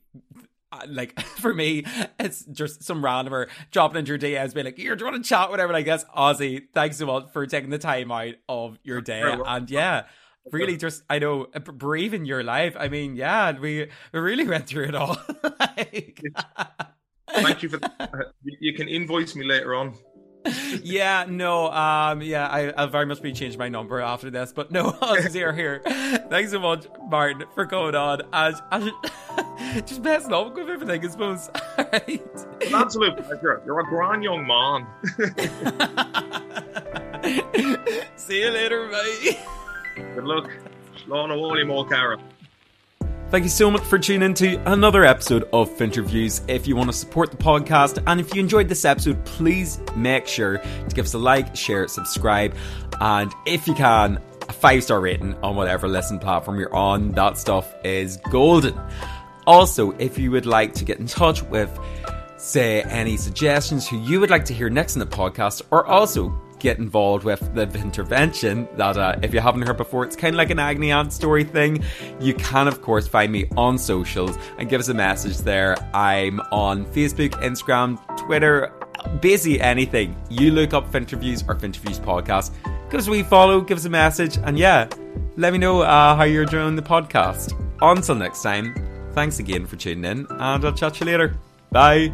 Speaker 2: like *laughs* for me, it's just some randomer dropping into your DMs, being like, "Here, do you want to chat?" Whatever. Like that's Ozzy. Thanks so much for taking the time out of your day, and yeah. Really, just I know, uh, breathing your life. I mean, yeah, we we really went through it all. *laughs* like...
Speaker 1: Thank you for. *laughs* That. You can invoice me later on *laughs*
Speaker 2: yeah, no, um, yeah, I, I'll very much be changing my number after this, but no, *laughs* I'll here, here. Thanks so much, Martin, for coming on. As, as *laughs* just messing up with everything, I suppose. All right.
Speaker 1: An absolute pleasure. You're a grand young man.
Speaker 2: See you later, mate.
Speaker 1: Good luck. Slán mo chara.
Speaker 2: Thank you so much for tuning in to another episode of Finterviews. If you want to support the podcast and if you enjoyed this episode, please make sure to give us a like, share, subscribe, and if you can, a five star rating on whatever listen platform you're on. That stuff is golden. Also, if you would like to get in touch with, say, any suggestions who you would like to hear next in the podcast, or also get involved with the intervention that uh, if you haven't heard before it's kind of like an agony aunt story thing. You can of course find me on socials and give us a message there. I'm on facebook instagram twitter basically anything. You look up finterviews or finterviews podcast. Give us a follow give us a message and yeah let me know uh, how you're doing the podcast. Until next time thanks again for tuning in and i'll chat to you later. Bye